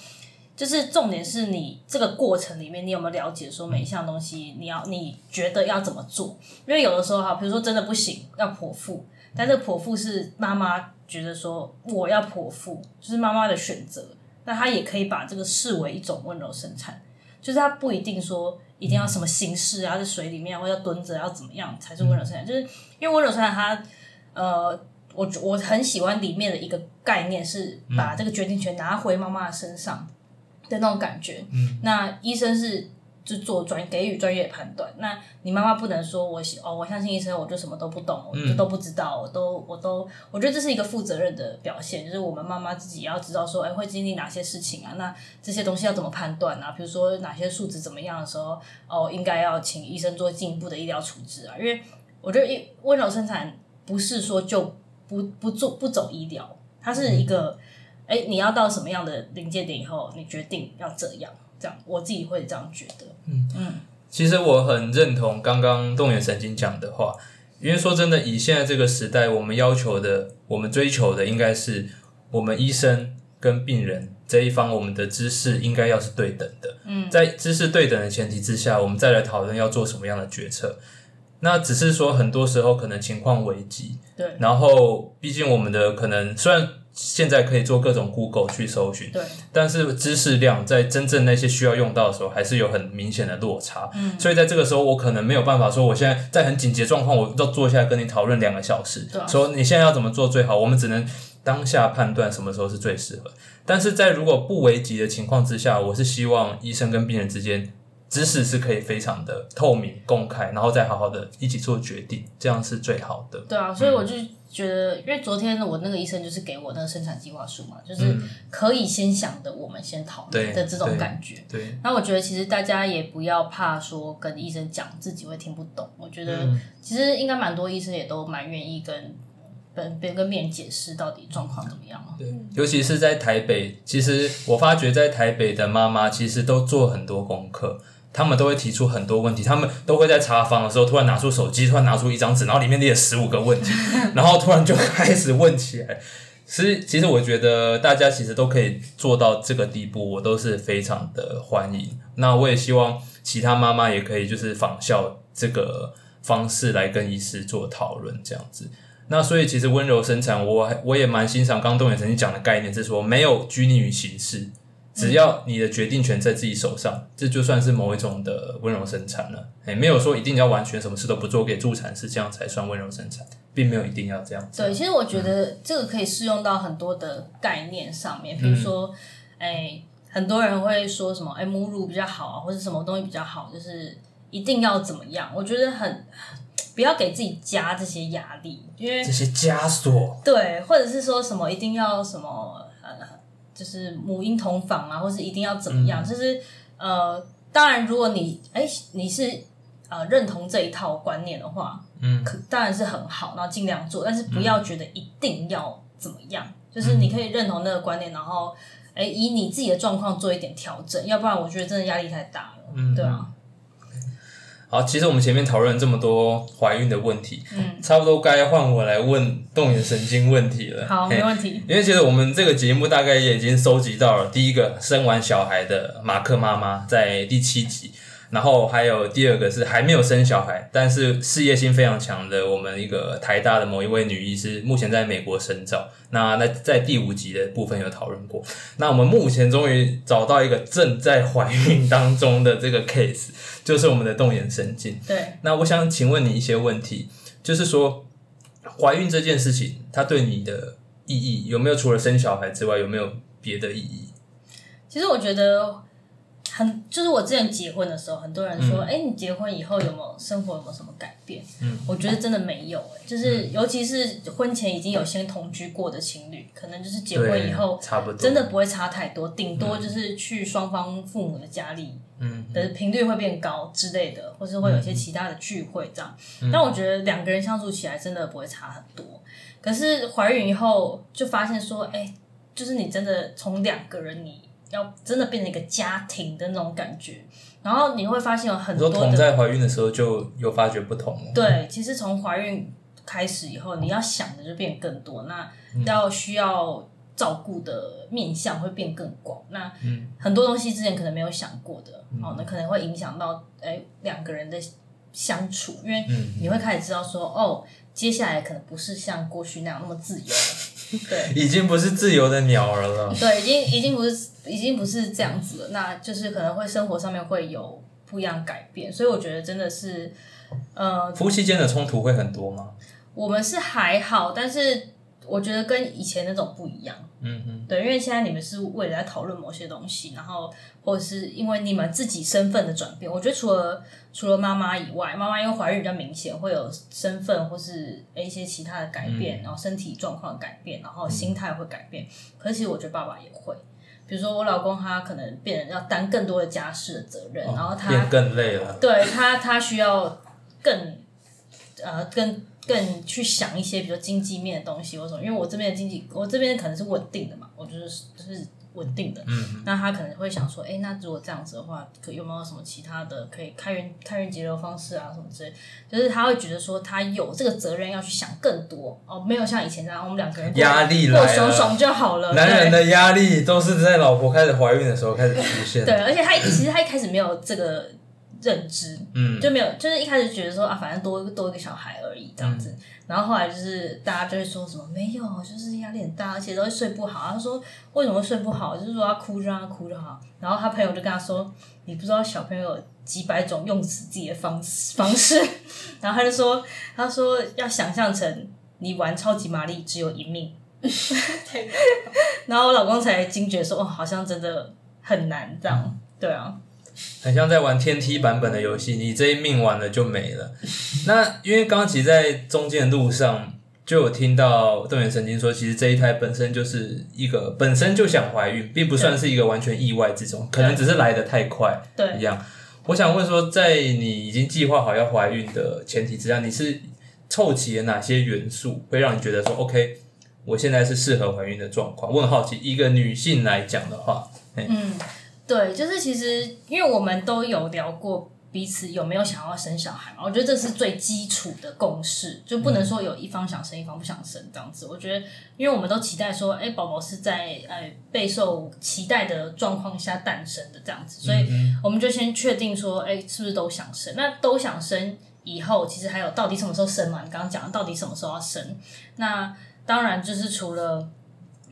就是重点是你这个过程里面，你有没有了解说每一项东西，你要你觉得要怎么做？因为有的时候哈，比如说真的不行，要剖腹，但是剖腹是妈妈觉得说我要剖腹，就是妈妈的选择，那他也可以把这个视为一种温柔生产，就是他不一定说一定要什么形式啊，在水里面或者要蹲着要怎么样才是温柔生产，就是因为温柔生产它呃。我我很喜欢里面的一个概念是把这个决定权拿回妈妈的身上的那种感觉。那医生是就做专给予专业判断。那你妈妈不能说我哦，我相信医生，我就什么都不懂，我就都不知道，我都我都我觉得这是一个负责任的表现，就是我们妈妈自己要知道说，哎，会经历哪些事情啊？那这些东西要怎么判断啊？比如说哪些数值怎么样的时候，哦，应该要请医生做进一步的医疗处置啊？因为我觉得一温柔生产不是说就。不不做不走医疗，它是一个，哎，你要到什么样的临界点以后，你决定要这样，这样我自己会这样觉得。嗯嗯，其实我很认同刚刚动眼神经讲的话，因为说真的，以现在这个时代，我们要求的，我们追求的，应该是我们医生跟病人这一方，我们的知识应该要是对等的。嗯，在知识对等的前提之下，我们再来讨论要做什么样的决策。那只是说，很多时候可能情况危急，对。然后，毕竟我们的可能虽然现在可以做各种 Google 去搜寻，对。但是知识量在真正那些需要用到的时候，还是有很明显的落差。嗯。所以在这个时候，我可能没有办法说，我现在在很紧急状况，我要坐下来跟你讨论两个小时，说你现在要怎么做最好。我们只能当下判断什么时候是最适合。但是在如果不危急的情况之下，我是希望医生跟病人之间。知识是可以非常的透明公开，然后再好好的一起做决定，这样是最好的。对啊，所以我就觉得，因为昨天我那个医生就是给我那个生产计划书嘛，就是可以先想的，我们先讨论的这种感觉。对。那我觉得其实大家也不要怕说跟医生讲自己会听不懂，我觉得其实应该蛮多医生也都蛮愿意跟跟别跟病人解释到底状况怎么样对，尤其是在台北，其实我发觉在台北的妈妈其实都做很多功课。他们都会提出很多问题，他们都会在查房的时候突然拿出手机，突然拿出一张纸，然后里面列了十五个问题，然后突然就开始问起来。其实，其实我觉得大家其实都可以做到这个地步，我都是非常的欢迎。那我也希望其他妈妈也可以就是仿效这个方式来跟医师做讨论，这样子。那所以其实温柔生产，我我也蛮欣赏刚东野曾经讲的概念，是说没有拘泥于形式。只要你的决定权在自己手上，这就算是某一种的温柔生产了。哎，没有说一定要完全什么事都不做给助产士，这样才算温柔生产，并没有一定要这样。对，其实我觉得这个可以适用到很多的概念上面，比如说，哎，很多人会说什么，哎，母乳比较好啊，或者什么东西比较好，就是一定要怎么样？我觉得很不要给自己加这些压力，因为这些枷锁。对，或者是说什么一定要什么。就是母婴同房啊，或是一定要怎么样？就是呃，当然，如果你哎你是呃认同这一套观念的话，嗯，可当然是很好，然后尽量做，但是不要觉得一定要怎么样。就是你可以认同那个观念，然后哎以你自己的状况做一点调整，要不然我觉得真的压力太大了，嗯对啊。好，其实我们前面讨论这么多怀孕的问题，嗯，差不多该换我来问动眼神经问题了。好，没问题。因为其实我们这个节目大概也已经收集到了第一个生完小孩的马克妈妈，在第七集。然后还有第二个是还没有生小孩，但是事业心非常强的我们一个台大的某一位女医师，目前在美国深造。那那在第五集的部分有讨论过。那我们目前终于找到一个正在怀孕当中的这个 case，就是我们的动眼神经。对。那我想请问你一些问题，就是说怀孕这件事情，它对你的意义有没有除了生小孩之外，有没有别的意义？其实我觉得。很就是我之前结婚的时候，很多人说：“哎，你结婚以后有没有生活有没有什么改变？”嗯，我觉得真的没有哎，就是尤其是婚前已经有先同居过的情侣，可能就是结婚以后差不多真的不会差太多，顶多就是去双方父母的家里，嗯，的频率会变高之类的，或是会有一些其他的聚会这样。但我觉得两个人相处起来真的不会差很多。可是怀孕以后就发现说：“哎，就是你真的从两个人你。”要真的变成一个家庭的那种感觉，然后你会发现有很多同在怀孕的时候就有发觉不同了。对，其实从怀孕开始以后，你要想的就变更多，那要需要照顾的面向会变更广。那很多东西之前可能没有想过的，哦，那可能会影响到哎两个人的相处，因为你会开始知道说，哦，接下来可能不是像过去那样那么自由了，对。已经不是自由的鸟儿了。对，已经已经不是已经不是这样子了，那就是可能会生活上面会有不一样改变，所以我觉得真的是，呃，夫妻间的冲突会很多吗？我们是还好，但是我觉得跟以前那种不一样。嗯嗯，对，因为现在你们是为了在讨论某些东西，然后或者是因为你们自己身份的转变。我觉得除了除了妈妈以外，妈妈因为怀孕比较明显，会有身份或是一些其他的改变，然后身体状况改变，然后心态会改变。可是其实我觉得爸爸也会，比如说我老公他可能变得要担更多的家事的责任，然后他变更累了。对他他需要更呃更。更去想一些比如经济面的东西或什么，因为我这边的经济，我这边可能是稳定的嘛，我就是就是稳定的。嗯。那他可能会想说，哎，那如果这样子的话，可有没有什么其他的可以开源开源节流方式啊，什么之类？就是他会觉得说，他有这个责任要去想更多哦，没有像以前那样，我们两个人压力过爽爽就好了。男人的压力都是在老婆开始怀孕的时候开始出现。对，而且他其实他一开始没有这个。认知，嗯，就没有，就是一开始觉得说啊，反正多多一个小孩而已这样子，然后后来就是大家就会说什么没有，就是压力很大，而且都会睡不好。他说为什么会睡不好？就是说他哭就让他哭就好。然后他朋友就跟他说，你不知道小朋友几百种用死自己的方式方式。然后他就说，他说要想象成你玩超级玛丽只有一命。然后我老公才惊觉说，哦，好像真的很难这样，对啊。很像在玩天梯版本的游戏，你这一命完了就没了。那因为刚刚其实，在中间的路上就有听到动员神经说，其实这一胎本身就是一个本身就想怀孕，并不算是一个完全意外之中，可能只是来的太快。对，一样。我想问说，在你已经计划好要怀孕的前提之下，你是凑齐了哪些元素，会让你觉得说，OK，我现在是适合怀孕的状况？我很好奇，一个女性来讲的话，嗯。对，就是其实，因为我们都有聊过彼此有没有想要生小孩嘛，我觉得这是最基础的共识，就不能说有一方想生，一方不想生这样子。我觉得，因为我们都期待说，哎，宝宝是在呃备受期待的状况下诞生的这样子，所以我们就先确定说，哎，是不是都想生？那都想生以后，其实还有到底什么时候生嘛？你刚刚讲到底什么时候要生？那当然就是除了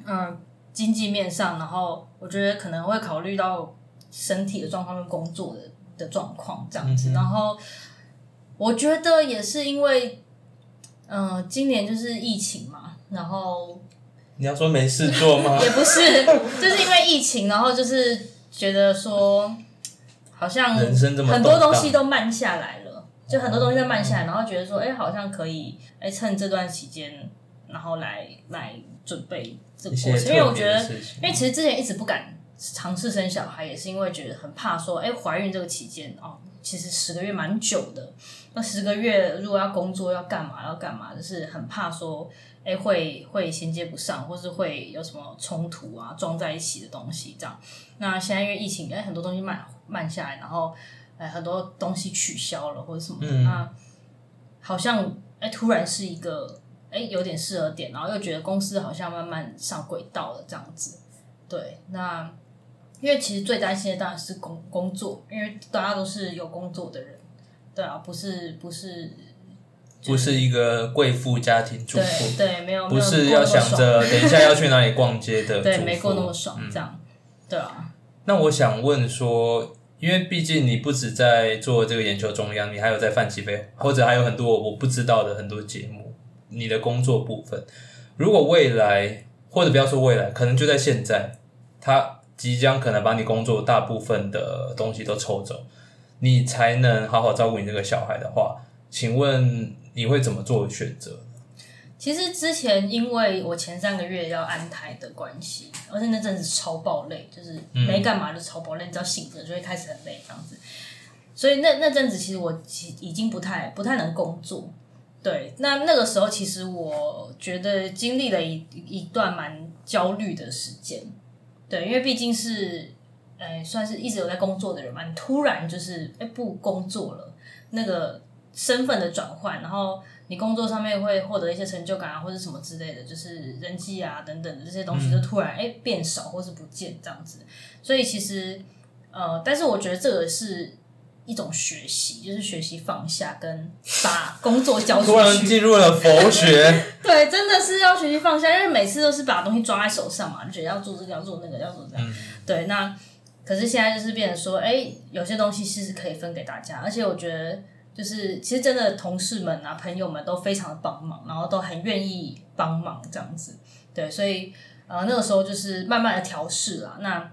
嗯。经济面上，然后我觉得可能会考虑到身体的状况跟工作的的状况这样子，然后我觉得也是因为，嗯，今年就是疫情嘛，然后你要说没事做吗？也不是，就是因为疫情，然后就是觉得说好像人生这么很多东西都慢下来了，就很多东西都慢下来，然后觉得说，哎，好像可以，哎，趁这段期间，然后来来准备。这个过程，因为我觉得，因为其实之前一直不敢尝试生小孩，也是因为觉得很怕说，哎，怀孕这个期间哦，其实十个月蛮久的。那十个月如果要工作要干嘛要干嘛，就是很怕说，哎，会会衔接不上，或是会有什么冲突啊，撞在一起的东西这样。那现在因为疫情，哎，很多东西慢慢下来，然后哎，很多东西取消了或者什么，那好像哎，突然是一个。哎，有点适合点，然后又觉得公司好像慢慢上轨道了这样子。对，那因为其实最担心的当然是工工作，因为大家都是有工作的人，对啊，不是不是不是一个贵妇家庭主妇，对，没有不是要想着等一下要去哪里逛街的，对，没过那么爽，这样，对啊。那我想问说，因为毕竟你不止在做这个研究中央，你还有在泛起飞，或者还有很多我不知道的很多节目。你的工作部分，如果未来或者不要说未来，可能就在现在，他即将可能把你工作大部分的东西都抽走，你才能好好照顾你这个小孩的话，请问你会怎么做选择？其实之前因为我前三个月要安胎的关系，而且那阵子超爆累，就是没干嘛就超爆累，你只要醒着就会开始很累这样子，所以那那阵子其实我其已经不太不太能工作。对，那那个时候其实我觉得经历了一一段蛮焦虑的时间，对，因为毕竟是，哎，算是一直有在工作的人嘛，你突然就是哎不工作了，那个身份的转换，然后你工作上面会获得一些成就感啊，或者什么之类的，就是人际啊等等的这些东西，就突然哎、变少或是不见这样子。所以其实呃，但是我觉得这个是一种学习，就是学习放下跟把工作交出 突然。进入了佛学，对，真的是要学习放下，因为每次都是把东西抓在手上嘛，就觉得要做这个，要做那个，要做这样。对，那可是现在就是变成说，哎、有些东西是可以分给大家，而且我觉得就是其实真的同事们啊、朋友们都非常的帮忙，然后都很愿意帮忙这样子。对，所以呃那个时候就是慢慢的调试啦，那。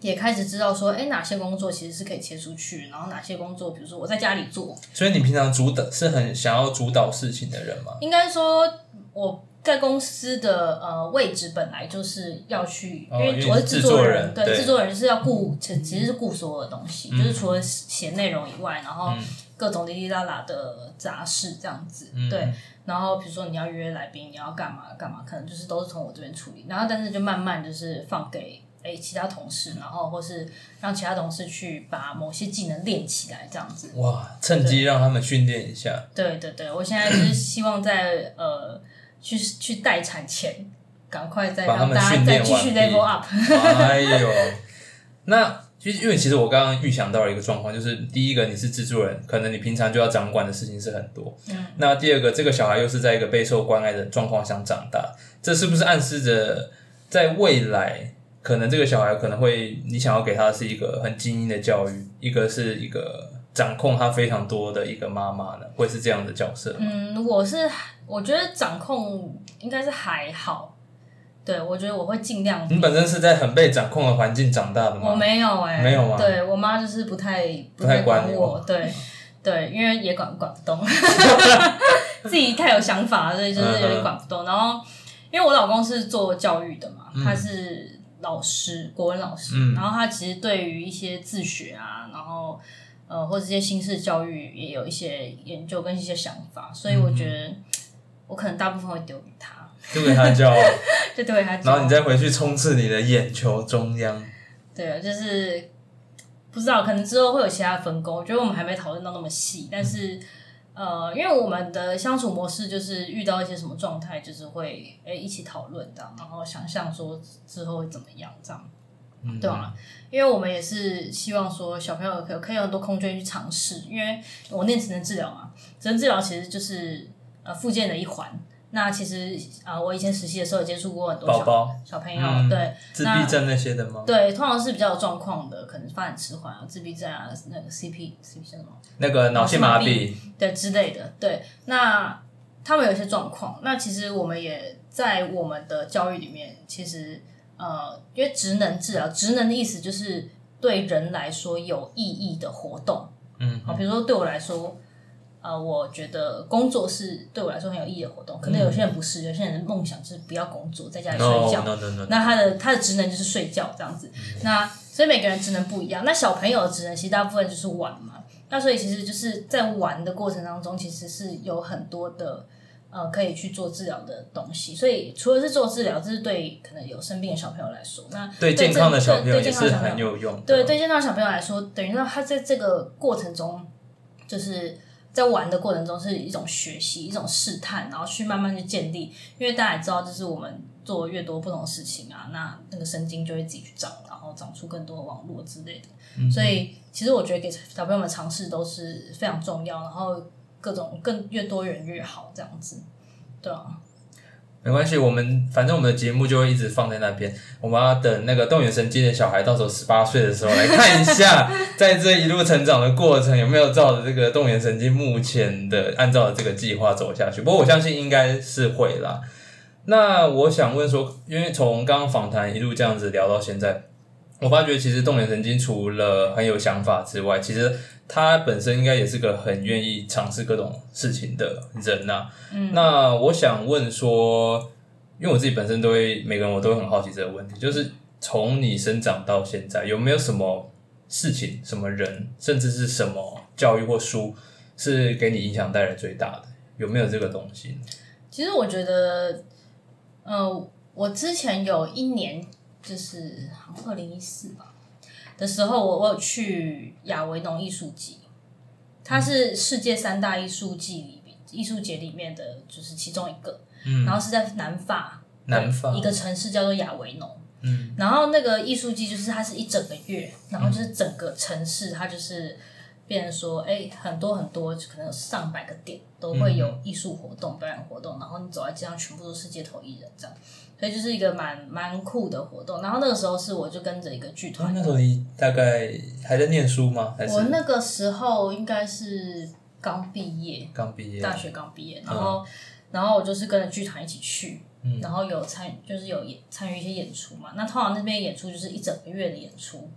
也开始知道说，哎，哪些工作其实是可以切出去，然后哪些工作，比如说我在家里做，所以你平常主导是很想要主导事情的人吗？应该说我在公司的呃位置本来就是要去，哦因为我是制制作人，作人对对制作人是要顾，其其实是顾所有的东西，嗯就是除了写内容以外，然后各种滴滴答答的杂事这样子，嗯对。然后比如说你要约来宾，你要干嘛干嘛，可能就是都是从我这边处理，然后但是就慢慢就是放给。诶其他同事，然后或是让其他同事去把某些技能练起来，这样子。哇，趁机让他们训练一下。对对对，我现在就是希望在呃去去待产前，赶快再把他们让大家再继续 level up。哎呦，那其实因为其实我刚刚预想到了一个状况，就是第一个你是制作人，可能你平常就要掌管的事情是很多。嗯。那第二个，这个小孩又是在一个备受关爱的状况下长大，这是不是暗示着在未来，可能这个小孩可能会你想要给他是一个很精英的教育，一个是一个掌控他非常多的一个妈妈呢？会是这样的角色吗？嗯，我是我觉得掌控应该是还好，对我觉得我会尽量。你本身是在很被掌控的环境长大的吗？我没有哎、没有吗对我妈就是不太不太管我，对对，因为也管管不动，自己太有想法，所以就是有点管不动。然后因为我老公是做教育的嘛，他是老师，国文老师，嗯然后他其实对于一些自学啊，然后呃或者这些新式教育也有一些研究跟一些想法，所以我觉得我可能大部分会丢给他，丢给他骄傲，就丢给他教。然后你再回去冲刺你的眼球中央。对啊，就是不知道，可能之后会有其他分工。我觉得我们还没讨论到那么细，但是呃，因为我们的相处模式就是遇到一些什么状态，就是会诶、一起讨论这样，然后想象说之后会怎么样这样，对啊，因为我们也是希望说小朋友可可以有很多空间去尝试，因为我念职能治疗嘛，职能治疗其实就是呃附件的一环。那其实啊、呃我以前实习的时候也接触过很多小宝宝小朋友，嗯对，自闭症那些的吗？对，通常是比较有状况的，可能发展迟缓啊、自闭症啊、那个 CP CP 症什么？那个脑性麻痹，对之类的。对，那他们有一些状况，那其实我们也在我们的教育里面，其实呃，因为职能治疗，职能的意思就是对人来说有意义的活动。嗯，好，比如说对我来说。呃，我觉得工作是对我来说很有意义的活动，可能有些人不是，有些人的梦想就是不要工作，在家里睡 no 觉。no no no，那他的他的职能就是睡觉这样子。那所以每个人职能不一样。那小朋友的职能其实大部分就是玩嘛。那所以其实就是在玩的过程当中，其实是有很多的呃可以去做治疗的东西。所以除了是做治疗，这是对可能有生病的小朋友来说，那对健康的小朋友是健康小朋友很有用。对对，健康小朋友来说，等于说他在这个过程中，就是在玩的过程中是一种学习，一种试探，然后去慢慢去建立。因为大家也知道，就是我们做越多不同的事情啊，那那个神经就会自己去长，然后长出更多的网络之类的。所以，其实我觉得给小朋友们尝试都是非常重要，然后各种更越多人越好，这样子，对啊。没关系，我们反正我们的节目就会一直放在那边。我们要等那个动眼神经的小孩到时候十八岁的时候来看一下，在这一路成长的过程有没有照着这个动眼神经目前的按照这个计划走下去。不过我相信应该是会啦。那我想问说，因为从刚刚访谈一路这样子聊到现在，我发觉其实动眼神经除了很有想法之外，其实他本身应该也是个很愿意尝试各种事情的人呐、嗯，那我想问说，因为我自己本身都会每个人我都会很好奇这个问题，就是从你生长到现在，有没有什么事情、什么人，甚至是什么教育或书，是给你影响带来最大的？有没有这个东西？其实我觉得，呃，我之前有一年，就是二零一四吧的时候，我我有去亚维农艺术季，它是世界三大艺术季里艺术节里面的就是其中一个，嗯然后是在南法，南法一个城市叫做亚维农。嗯，然后那个艺术季就是它是一整个月，然后就是整个城市它就是变成说，哎，很多很多，可能有上百个点都会有艺术活动、表演活动，然后你走在街上全部都是街头艺人这样，所以就是一个蛮蛮酷的活动。然后那个时候是我就跟着一个剧团，那时候你大概还在念书吗？还是我那个时候应该是刚毕业，刚毕业？大学刚毕业，然后、然后我就是跟着剧团一起去，然后有参就是有演参与一些演出嘛。那通常那边演出就是一整个月的演出，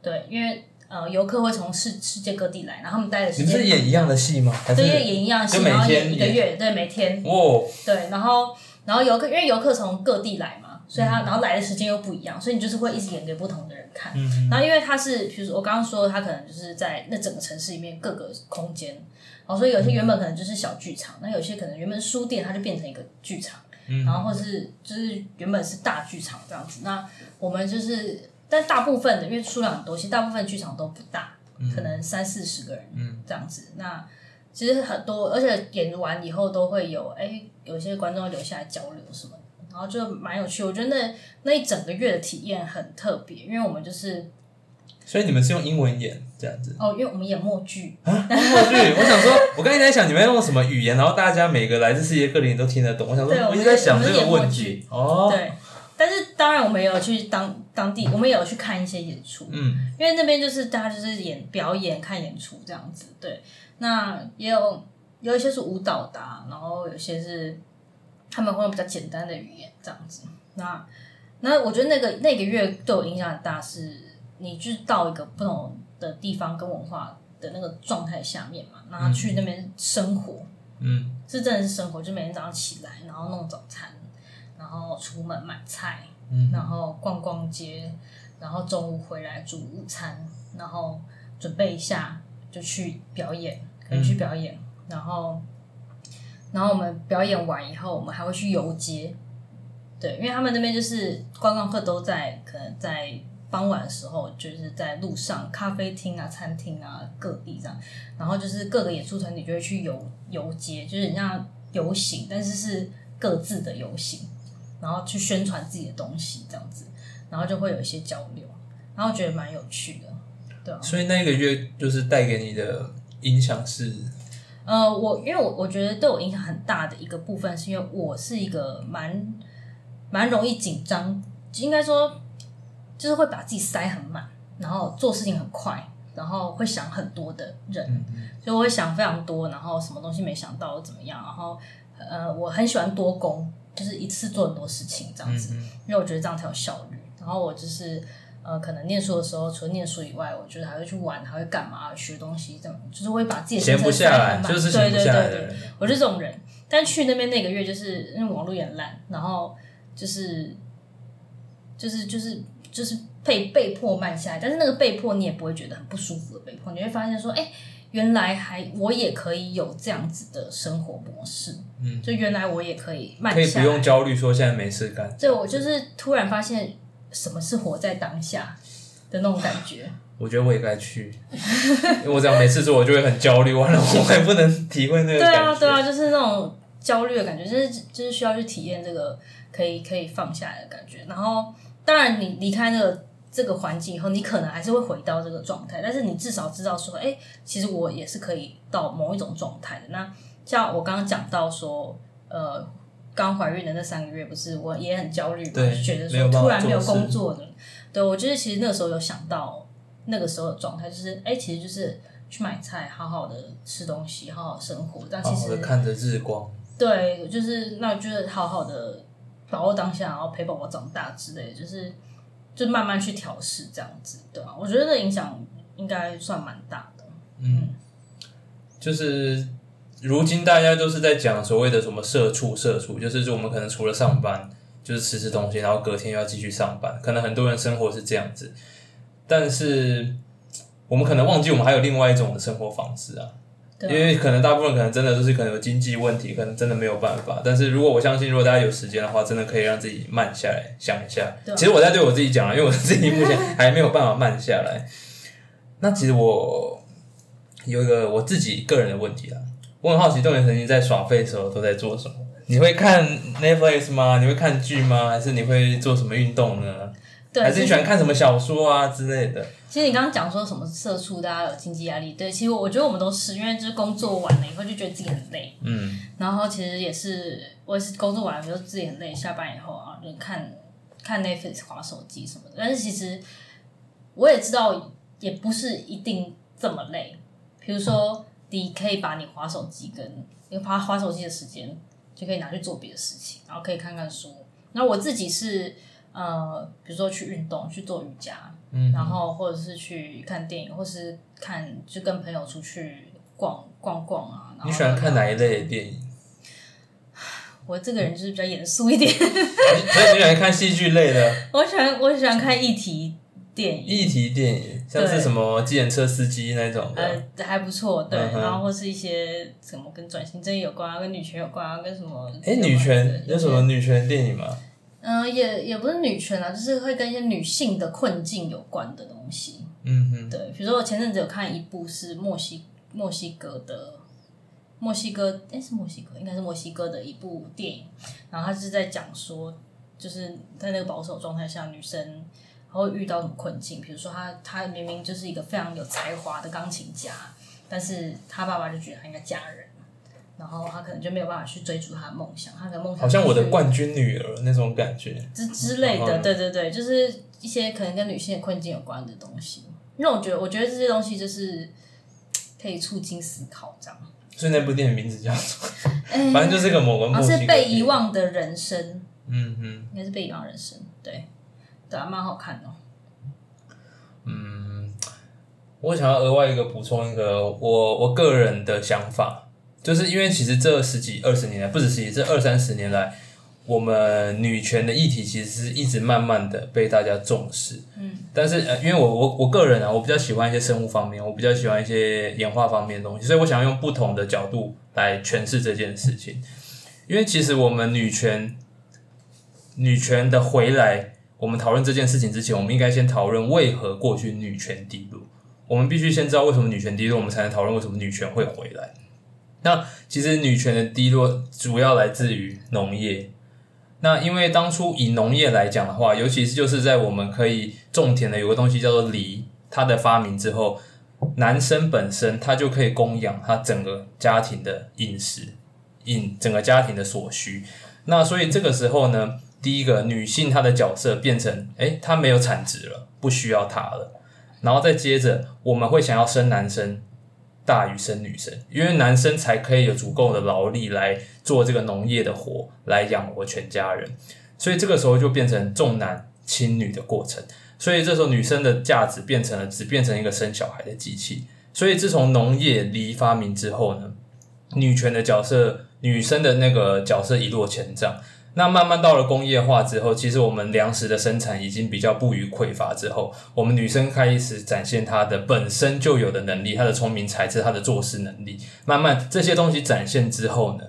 对，因为呃游客会从世世界各地来，然后他们待的你时间们是演一样的戏吗？还是对，演一样的戏，然后演演一个月，对，每天哦，对，然后然后游客因为游客从各地来嘛，所以他然后来的时间又不一样，所以你就是会一直演给不同的人看。嗯然后因为他是，比如说我刚刚说，他可能就是在那整个城市里面各个空间，然后所以有些原本可能就是小剧场，那有些可能原本是书店，它就变成一个剧场，然后或是就是原本是大剧场这样子。那我们就是，但大部分的因为数量很多，其实大部分剧场都不大，可能三四十个人这样子。那其实很多，而且演完以后都会有，哎、有些观众会留下来交流什么的，然后就蛮有趣。我觉得那那一整个月的体验很特别，因为我们就是所以你们是用英文演这样子？哦，因为我们演默剧啊，默剧，我想说，我刚才在想你们要用什么语言，然后大家每个来自世界各地人都听得懂。我想说，我一直在想这个问题。哦，对。但是当然，我们也有去当当地，我们也有去看一些演出，嗯，因为那边就是大家就是演表演、看演出这样子。对，那也有有一些是舞蹈的啊、然后有些是他们会用比较简单的语言这样子。那那我觉得那个那个月对我影响很大，是你去到一个不同的地方跟文化的那个状态下面嘛，然后去那边生活，嗯，是真的是生活，就每天早上起来，然后弄早餐，然后出门买菜，嗯。然后逛逛街，然后中午回来煮午餐，然后准备一下就去表演，可以去表演，然后然后我们表演完以后，我们还会去游街，对，因为他们那边就是观光客都在可能在傍晚的时候，就是在路上咖啡厅啊、餐厅啊各地这样，然后就是各个演出团体就会去游游街，就是很像游行，但是是各自的游行，然后去宣传自己的东西这样子，然后就会有一些交流，然后觉得蛮有趣的，对啊。所以那个月就是带给你的影响是，呃，我因为我我觉得对我影响很大的一个部分，是因为我是一个蛮蛮容易紧张，应该说就是会把自己塞很满，然后做事情很快，然后会想很多的人，所以我会想非常多，然后什么东西没想到怎么样，然后呃，我很喜欢多工，就是一次做很多事情这样子，因为我觉得这样才有效率。然后我就是呃，可能念书的时候，除了念书以外，我觉得还会去玩，还会干嘛，学东西，这样就是会把自己的闲不下来，就是对对闲不下来对对的人。我是这种人，但去那边那个月就是因为网络也很烂，然后就是就是就是就是被被迫慢下来，但是那个被迫你也不会觉得很不舒服的被迫，你会发现说，哎、原来还我也可以有这样子的生活模式，嗯，就原来我也可以慢可以不，用焦虑，说现在没事干。对我就是突然发现什么是活在当下的那种感觉。我觉得我也该去，因为我只要每次做，我就会很焦虑，完了我还不能体会那个对。啊，对啊，就是那种焦虑的感觉，就是就是需要去体验这个可以可以放下来的感觉。然后，当然你离开那个这个环境以后，你可能还是会回到这个状态，但是你至少知道说，哎、其实我也是可以到某一种状态的。那像我刚刚讲到说，呃。刚怀孕的那三个月，不是我也很焦虑嘛，对觉得说突然没有工作的，对我觉得其实那个时候有想到那个时候的状态，就是哎、其实就是去买菜，好好的吃东西，好好生活。但好其实看着日光，对，就是那就是好好的把握当下，然后陪宝宝长大之类的，就是就慢慢去调试这样子，对吧、我觉得这影响应该算蛮大的。嗯就是如今大家都是在讲所谓的什么社畜，社畜就是我们可能除了上班就是吃吃东西，然后隔天又要继续上班，可能很多人生活是这样子，但是我们可能忘记我们还有另外一种的生活方式啊。因为可能大部分可能真的就是可能有经济问题，可能真的没有办法。但是如果我相信，如果大家有时间的话，真的可以让自己慢下来，想一下。其实我在对我自己讲了，因为我自己目前还没有办法慢下来。那其实我有一个我自己个人的问题啊，我很好奇，动员神经在耍废的时候都在做什么？你会看 Netflix 吗？你会看剧吗？还是你会做什么运动呢？对，还是你喜欢看什么小说啊之类的？其实你刚刚讲说什么社畜，大家有经济压力，对，其实我我觉得我们都是，因为就是工作完了以后就觉得自己很累，嗯，然后其实也是我也是工作完了以后自己很累，下班以后啊就看看 Netflix、划手机什么的，但是其实我也知道也不是一定这么累，比如说你可以把你划手机跟你划划手机的时间就可以拿去做别的事情，然后可以看看书。那我自己是呃，比如说去运动、去做瑜伽，嗯然后或者是去看电影，或是看就跟朋友出去逛逛逛啊。然后你喜欢看哪一类的电影？我这个人就是比较严肃一点，所以你喜欢看戏剧类的我喜欢我喜欢看议题电影，议题电影，像是什么计程车司机那种的。呃还不错，对，嗯然后或是一些什么跟转型正义有关啊，跟女权有关啊，跟什么？哎、女权有什么？女权电影吗？嗯、也也不是女权啊，就是会跟一些女性的困境有关的东西。嗯哼，对，比如说我前阵子有看一部是墨西墨西哥的，墨西哥诶是墨西哥，应该是墨西哥的一部电影，然后他是在讲说，就是在那个保守状态下，女生她会遇到什么困境，比如说她她明明就是一个非常有才华的钢琴家，但是她爸爸就觉得她应该嫁人。然后他可能就没有办法去追逐他的梦想，他的梦想好像我的冠军女儿那种感觉。之之类的，对对对，就是一些可能跟女性的困境有关的东西。因为我觉得，我觉得这些东西就是可以促进思考，这样。所以那部电影名字叫什么？反正就是个某个好像墨西哥是被遗。忘的人生，嗯嗯。应该是被遗忘的人生，对，对啊，蛮好看的哦。我想要额外一个补充一个我我个人的想法，就是因为其实这十几二十年来，不止十几，这二三十年来，我们女权的议题其实是一直慢慢的被大家重视。嗯，但是呃，因为我我我个人啊，我比较喜欢一些生物方面，我比较喜欢一些演化方面的东西，所以我想要用不同的角度来诠释这件事情。因为其实我们女权女权的回来，我们讨论这件事情之前，我们应该先讨论为何过去女权低落。我们必须先知道为什么女权低落，我们才能讨论为什么女权会回来。那其实女权的低落主要来自于农业。那因为当初以农业来讲的话，尤其是就是在我们可以种田的有个东西叫做犁，它的发明之后，男生本身他就可以供养他整个家庭的饮食，饮整个家庭的所需。那所以这个时候呢，第一个女性她的角色变成，诶，她没有产值了，不需要她了。然后再接着，我们会想要生男生大于生女生，因为男生才可以有足够的劳力来做这个农业的活，来养活全家人。所以这个时候就变成重男轻女的过程。所以这时候女生的价值变成了只变成一个生小孩的机器。所以自从农业犁发明之后呢，女权的角色，女生的那个角色一落千丈。那慢慢到了工业化之后，其实我们粮食的生产已经比较不予匮乏之后，我们女生开始展现她的本身就有的能力，她的聪明才智，她的做事能力。慢慢这些东西展现之后呢，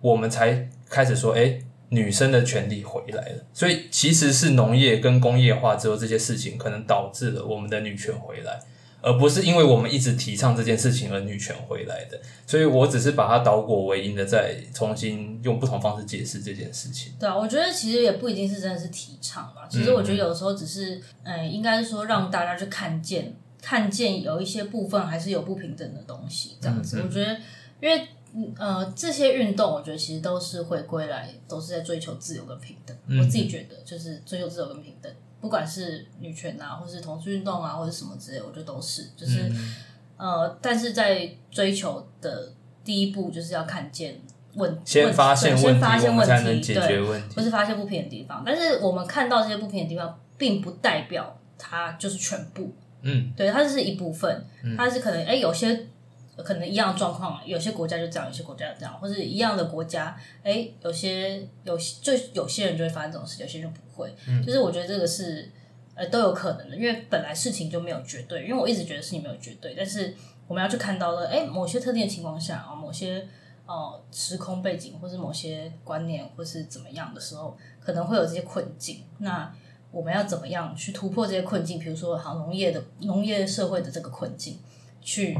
我们才开始说，哎，女生的权利回来了。所以其实是农业跟工业化之后这些事情，可能导致了我们的女权回来。而不是因为我们一直提倡这件事情而女权回来的，所以我只是把它倒果为因的，再重新用不同方式解释这件事情。对啊，我觉得其实也不一定是真的是提倡吧。其实我觉得有的时候只是，嗯、应该是说让大家去看见，看见有一些部分还是有不平等的东西，这样子。我觉得，因为嗯呃这些运动，我觉得其实都是回归来，都是在追求自由跟平等。我自己觉得就是追求自由跟平等，不管是女权啊，或是同志运动啊，或者什么之类，我觉得都是，就是、呃，但是在追求的第一步就是要看见问，先问发现问题，对先发现问题，才能解决，问题。不是发现不平的地方。但是我们看到这些不平的地方，并不代表它就是全部。嗯，对，它是一部分，它是可能哎、有些可能一样的状况，有些国家就这样，有些国家就这样，或者一样的国家，哎、有些有就有些人就会发生这种事，有些人就不会。嗯就是我觉得这个是呃都有可能的，因为本来事情就没有绝对，因为我一直觉得事情没有绝对，但是我们要去看到了，哎、某些特定的情况下啊，某些呃时空背景，或是某些观念，或是怎么样的时候，可能会有这些困境。那我们要怎么样去突破这些困境？比如说，好农业的农业社会的这个困境，去，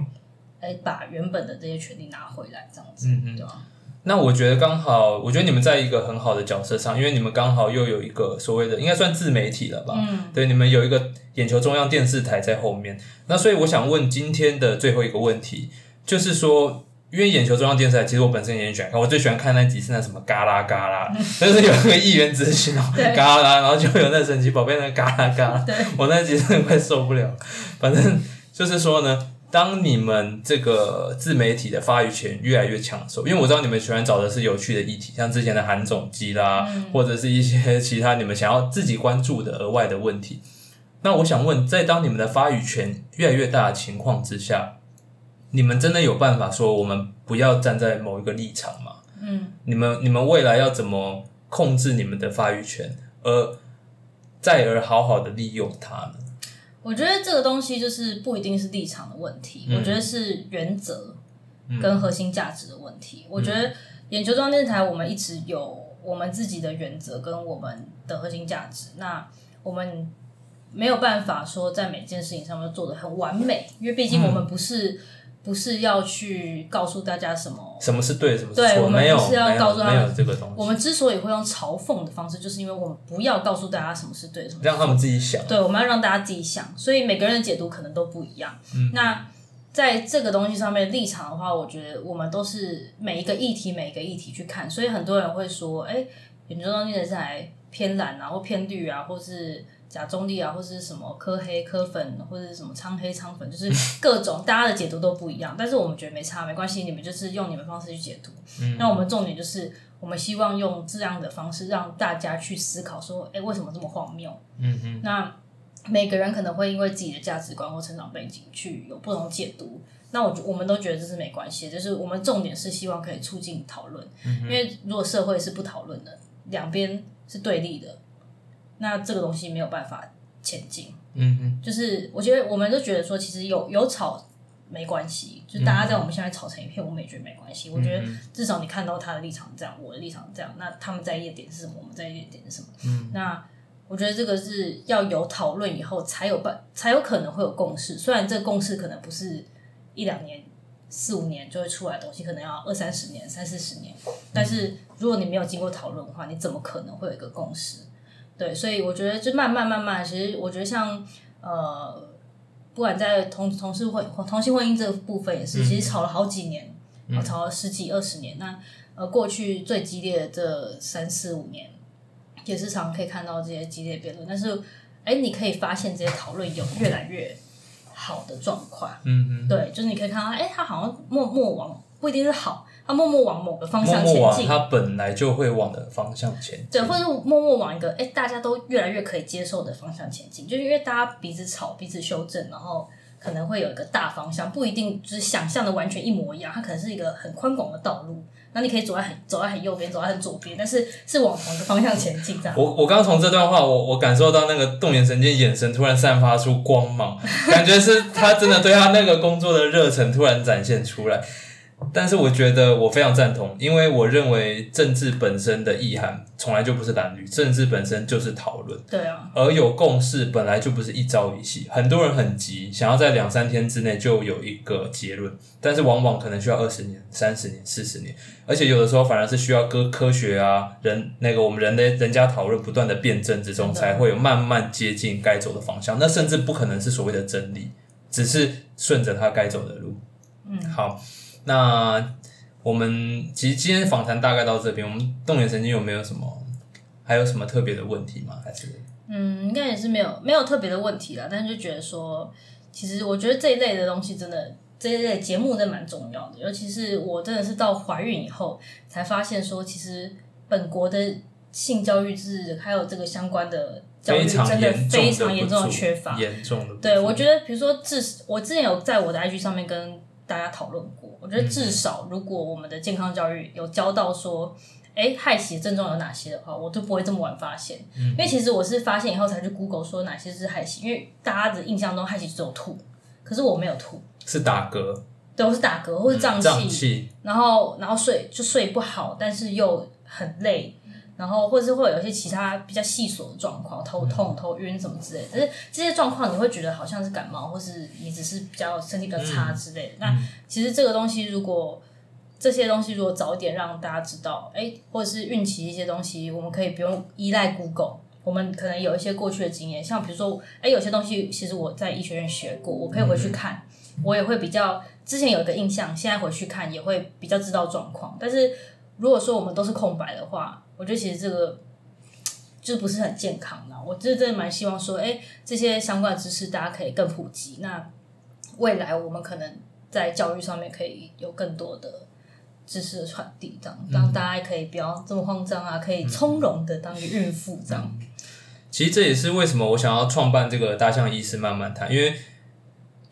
哎把原本的这些权利拿回来，这样子，嗯嗯对吧？那我觉得刚好，我觉得你们在一个很好的角色上，因为你们刚好又有一个所谓的应该算自媒体了吧？嗯，对，你们有一个眼球中央电视台在后面。那所以我想问今天的最后一个问题，就是说，因为眼球中央电视台，其实我本身也很喜欢看，我最喜欢看那集是那什么嘎啦嘎啦，就是有一个议员咨询哦，嘎啦，然后就有那神奇宝贝那嘎啦嘎啦，我那集真的快受不了。反正就是说呢，当你们这个自媒体的发语权越来越抢手，因为我知道你们喜欢找的是有趣的议题，像之前的韩总机啦，或者是一些其他你们想要自己关注的额外的问题。那我想问，在当你们的发语权越来越大的情况之下，你们真的有办法说我们不要站在某一个立场吗？嗯，你们你们未来要怎么控制你们的发语权，而再而好好的利用它呢？我觉得这个东西就是不一定是立场的问题，嗯我觉得是原则跟核心价值的问题。我觉得眼球中央电视台我们一直有我们自己的原则跟我们的核心价值，那我们没有办法说在每件事情上面做的很完美，因为毕竟我们不是、不是要去告诉大家什么。什么是对，什么是错？对我们不是要告诉他们没有这个东西，我们之所以会用嘲讽的方式，就是因为我们不要告诉大家什么是对，什么是让他们自己想。对，我们要让大家自己想，所以每个人的解读可能都不一样。那在这个东西上面立场的话，我觉得我们都是每一个议题每一个议题去看，所以很多人会说，哎，眼中央电视台偏蓝啊，或偏绿啊，或是假中立啊，或是什么科黑科粉，或者是什么苍黑苍粉，就是各种大家的解读都不一样。但是我们觉得没差，没关系，你们就是用你们方式去解读。那我们重点就是，我们希望用这样的方式让大家去思考，说，哎，为什么这么荒谬？嗯嗯，那每个人可能会因为自己的价值观或成长背景去有不同解读。那我觉我们都觉得这是没关系，就是我们重点是希望可以促进讨论，因为如果社会是不讨论的，两边是对立的，那这个东西没有办法前进。嗯嗯，就是我觉得我们都觉得说，其实有有吵没关系，就大家在我们现在吵成一片，我们也觉得没关系。我觉得至少你看到他的立场这样，我的立场这样，那他们在意的点是什么？我们在意的点是什么？嗯，那我觉得这个是要有讨论以后才有办，才有可能会有共识。虽然这个共识可能不是一两年、四五年就会出来的东西，可能要二三十年、三四十年。但是如果你没有经过讨论的话，你怎么可能会有一个共识？对，所以我觉得就慢慢慢慢，其实我觉得像呃，不管在同同事婚同性婚姻这个部分也是，其实吵了好几年，嗯吵了十几二十年。那呃，过去最激烈的这三四五年，也是常可以看到这些激烈辩论。但是，哎，你可以发现这些讨论有越来越好的状况。嗯嗯，对，就是你可以看到，哎，他好像默默往不一定是好，他默默往某个方向前进。默往它本来就会往的方向前进。对，或者是默默往一个哎、大家都越来越可以接受的方向前进，就是因为大家彼此吵、彼此修正，然后可能会有一个大方向，不一定就是想象的完全一模一样，它可能是一个很宽广的道路。那你可以走在很走在很右边，走在很左边，但是是往同一个方向前进，这样。我我刚从这段话，我我感受到那个动眼神经眼神突然散发出光芒，感觉是他真的对他那个工作的热忱突然展现出来。但是我觉得我非常赞同，因为我认为政治本身的意涵从来就不是蓝绿，政治本身就是讨论。对啊，而有共识本来就不是一朝一夕，很多人很急，想要在两三天之内就有一个结论，但是往往可能需要二十年、三十年、四十年，而且有的时候反而是需要科科学啊、人那个我们人类人家讨论不断的辩证之中，才会有慢慢接近该走的方向。那甚至不可能是所谓的真理，只是顺着它该走的路。嗯，好，那我们其实今天访谈大概到这边，我们动眼神经有没有什么还有什么特别的问题吗？还是？嗯，应该也是没有没有特别的问题啦，但是就觉得说，其实我觉得这一类的东西真的。这一类节目真的蛮重要的，尤其是我真的是到怀孕以后才发现说，其实本国的性教育制还有这个相关的教育非常真的非常严重的缺乏。严重的。对，我觉得比如说至我之前有在我的 IG 上面跟大家讨论过，我觉得至少如果我们的健康教育有教到说，哎，害喜的症状有哪些的话，我就不会这么晚发现。因为其实我是发现以后才去 Google 说哪些是害喜，因为大家的印象中害喜只有吐，可是我没有吐，是打嗝、对，我是打嗝或是胀气，胀气，然后然后睡就睡不好，但是又很累，然后或者是会有一些其他比较细琐的状况，头痛、头晕什么之类的。但是这些状况你会觉得好像是感冒，或是你只是比较身体比较差之类的。那其实这个东西如果这些东西如果早点让大家知道，哎，或者是孕期一些东西，我们可以不用依赖 Google。我们可能有一些过去的经验，像比如说，哎，有些东西其实我在医学院学过，我可以回去看，我也会比较之前有一个印象，现在回去看也会比较知道状况。但是如果说我们都是空白的话，我觉得其实这个就不是很健康的。我真的蛮希望说，哎，这些相关的知识大家可以更普及。那未来我们可能在教育上面可以有更多的知识的传递，这样让大家可以不要这么慌张啊，可以从容的当一个孕妇这样。其实这也是为什么我想要创办这个大象医师慢慢谈，因为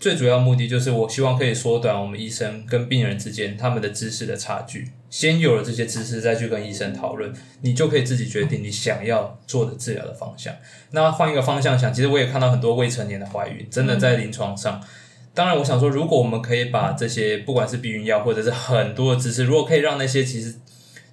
最主要目的就是我希望可以缩短我们医生跟病人之间他们的知识的差距。先有了这些知识，再去跟医生讨论，你就可以自己决定你想要做的治疗的方向。那换一个方向想，其实我也看到很多未成年的怀孕，真的在临床上。当然，我想说，如果我们可以把这些不管是避孕药或者是很多的知识，如果可以让那些其实。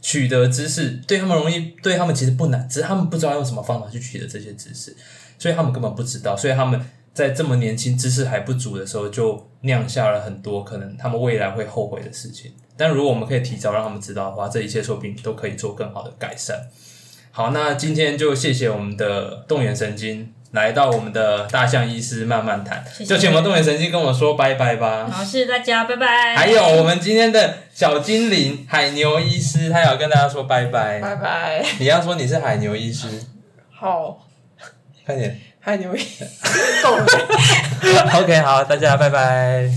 取得知识对他们容易，对他们其实不难，只是他们不知道用什么方法去取得这些知识，所以他们根本不知道，所以他们在这么年轻、知识还不足的时候，就酿下了很多可能他们未来会后悔的事情。但如果我们可以提早让他们知道的话，这一切说不定都可以做更好的改善。好，那今天就谢谢我们的动眼神经。来到我们的大象医师慢慢谈，就请我们动眼神经跟我说拜拜吧。好，谢谢大家，拜拜。还有我们今天的小精灵海牛医师，他要跟大家说拜拜。拜拜。你要说你是海牛医师。好，快点。海牛医师。OK，好，大家拜拜。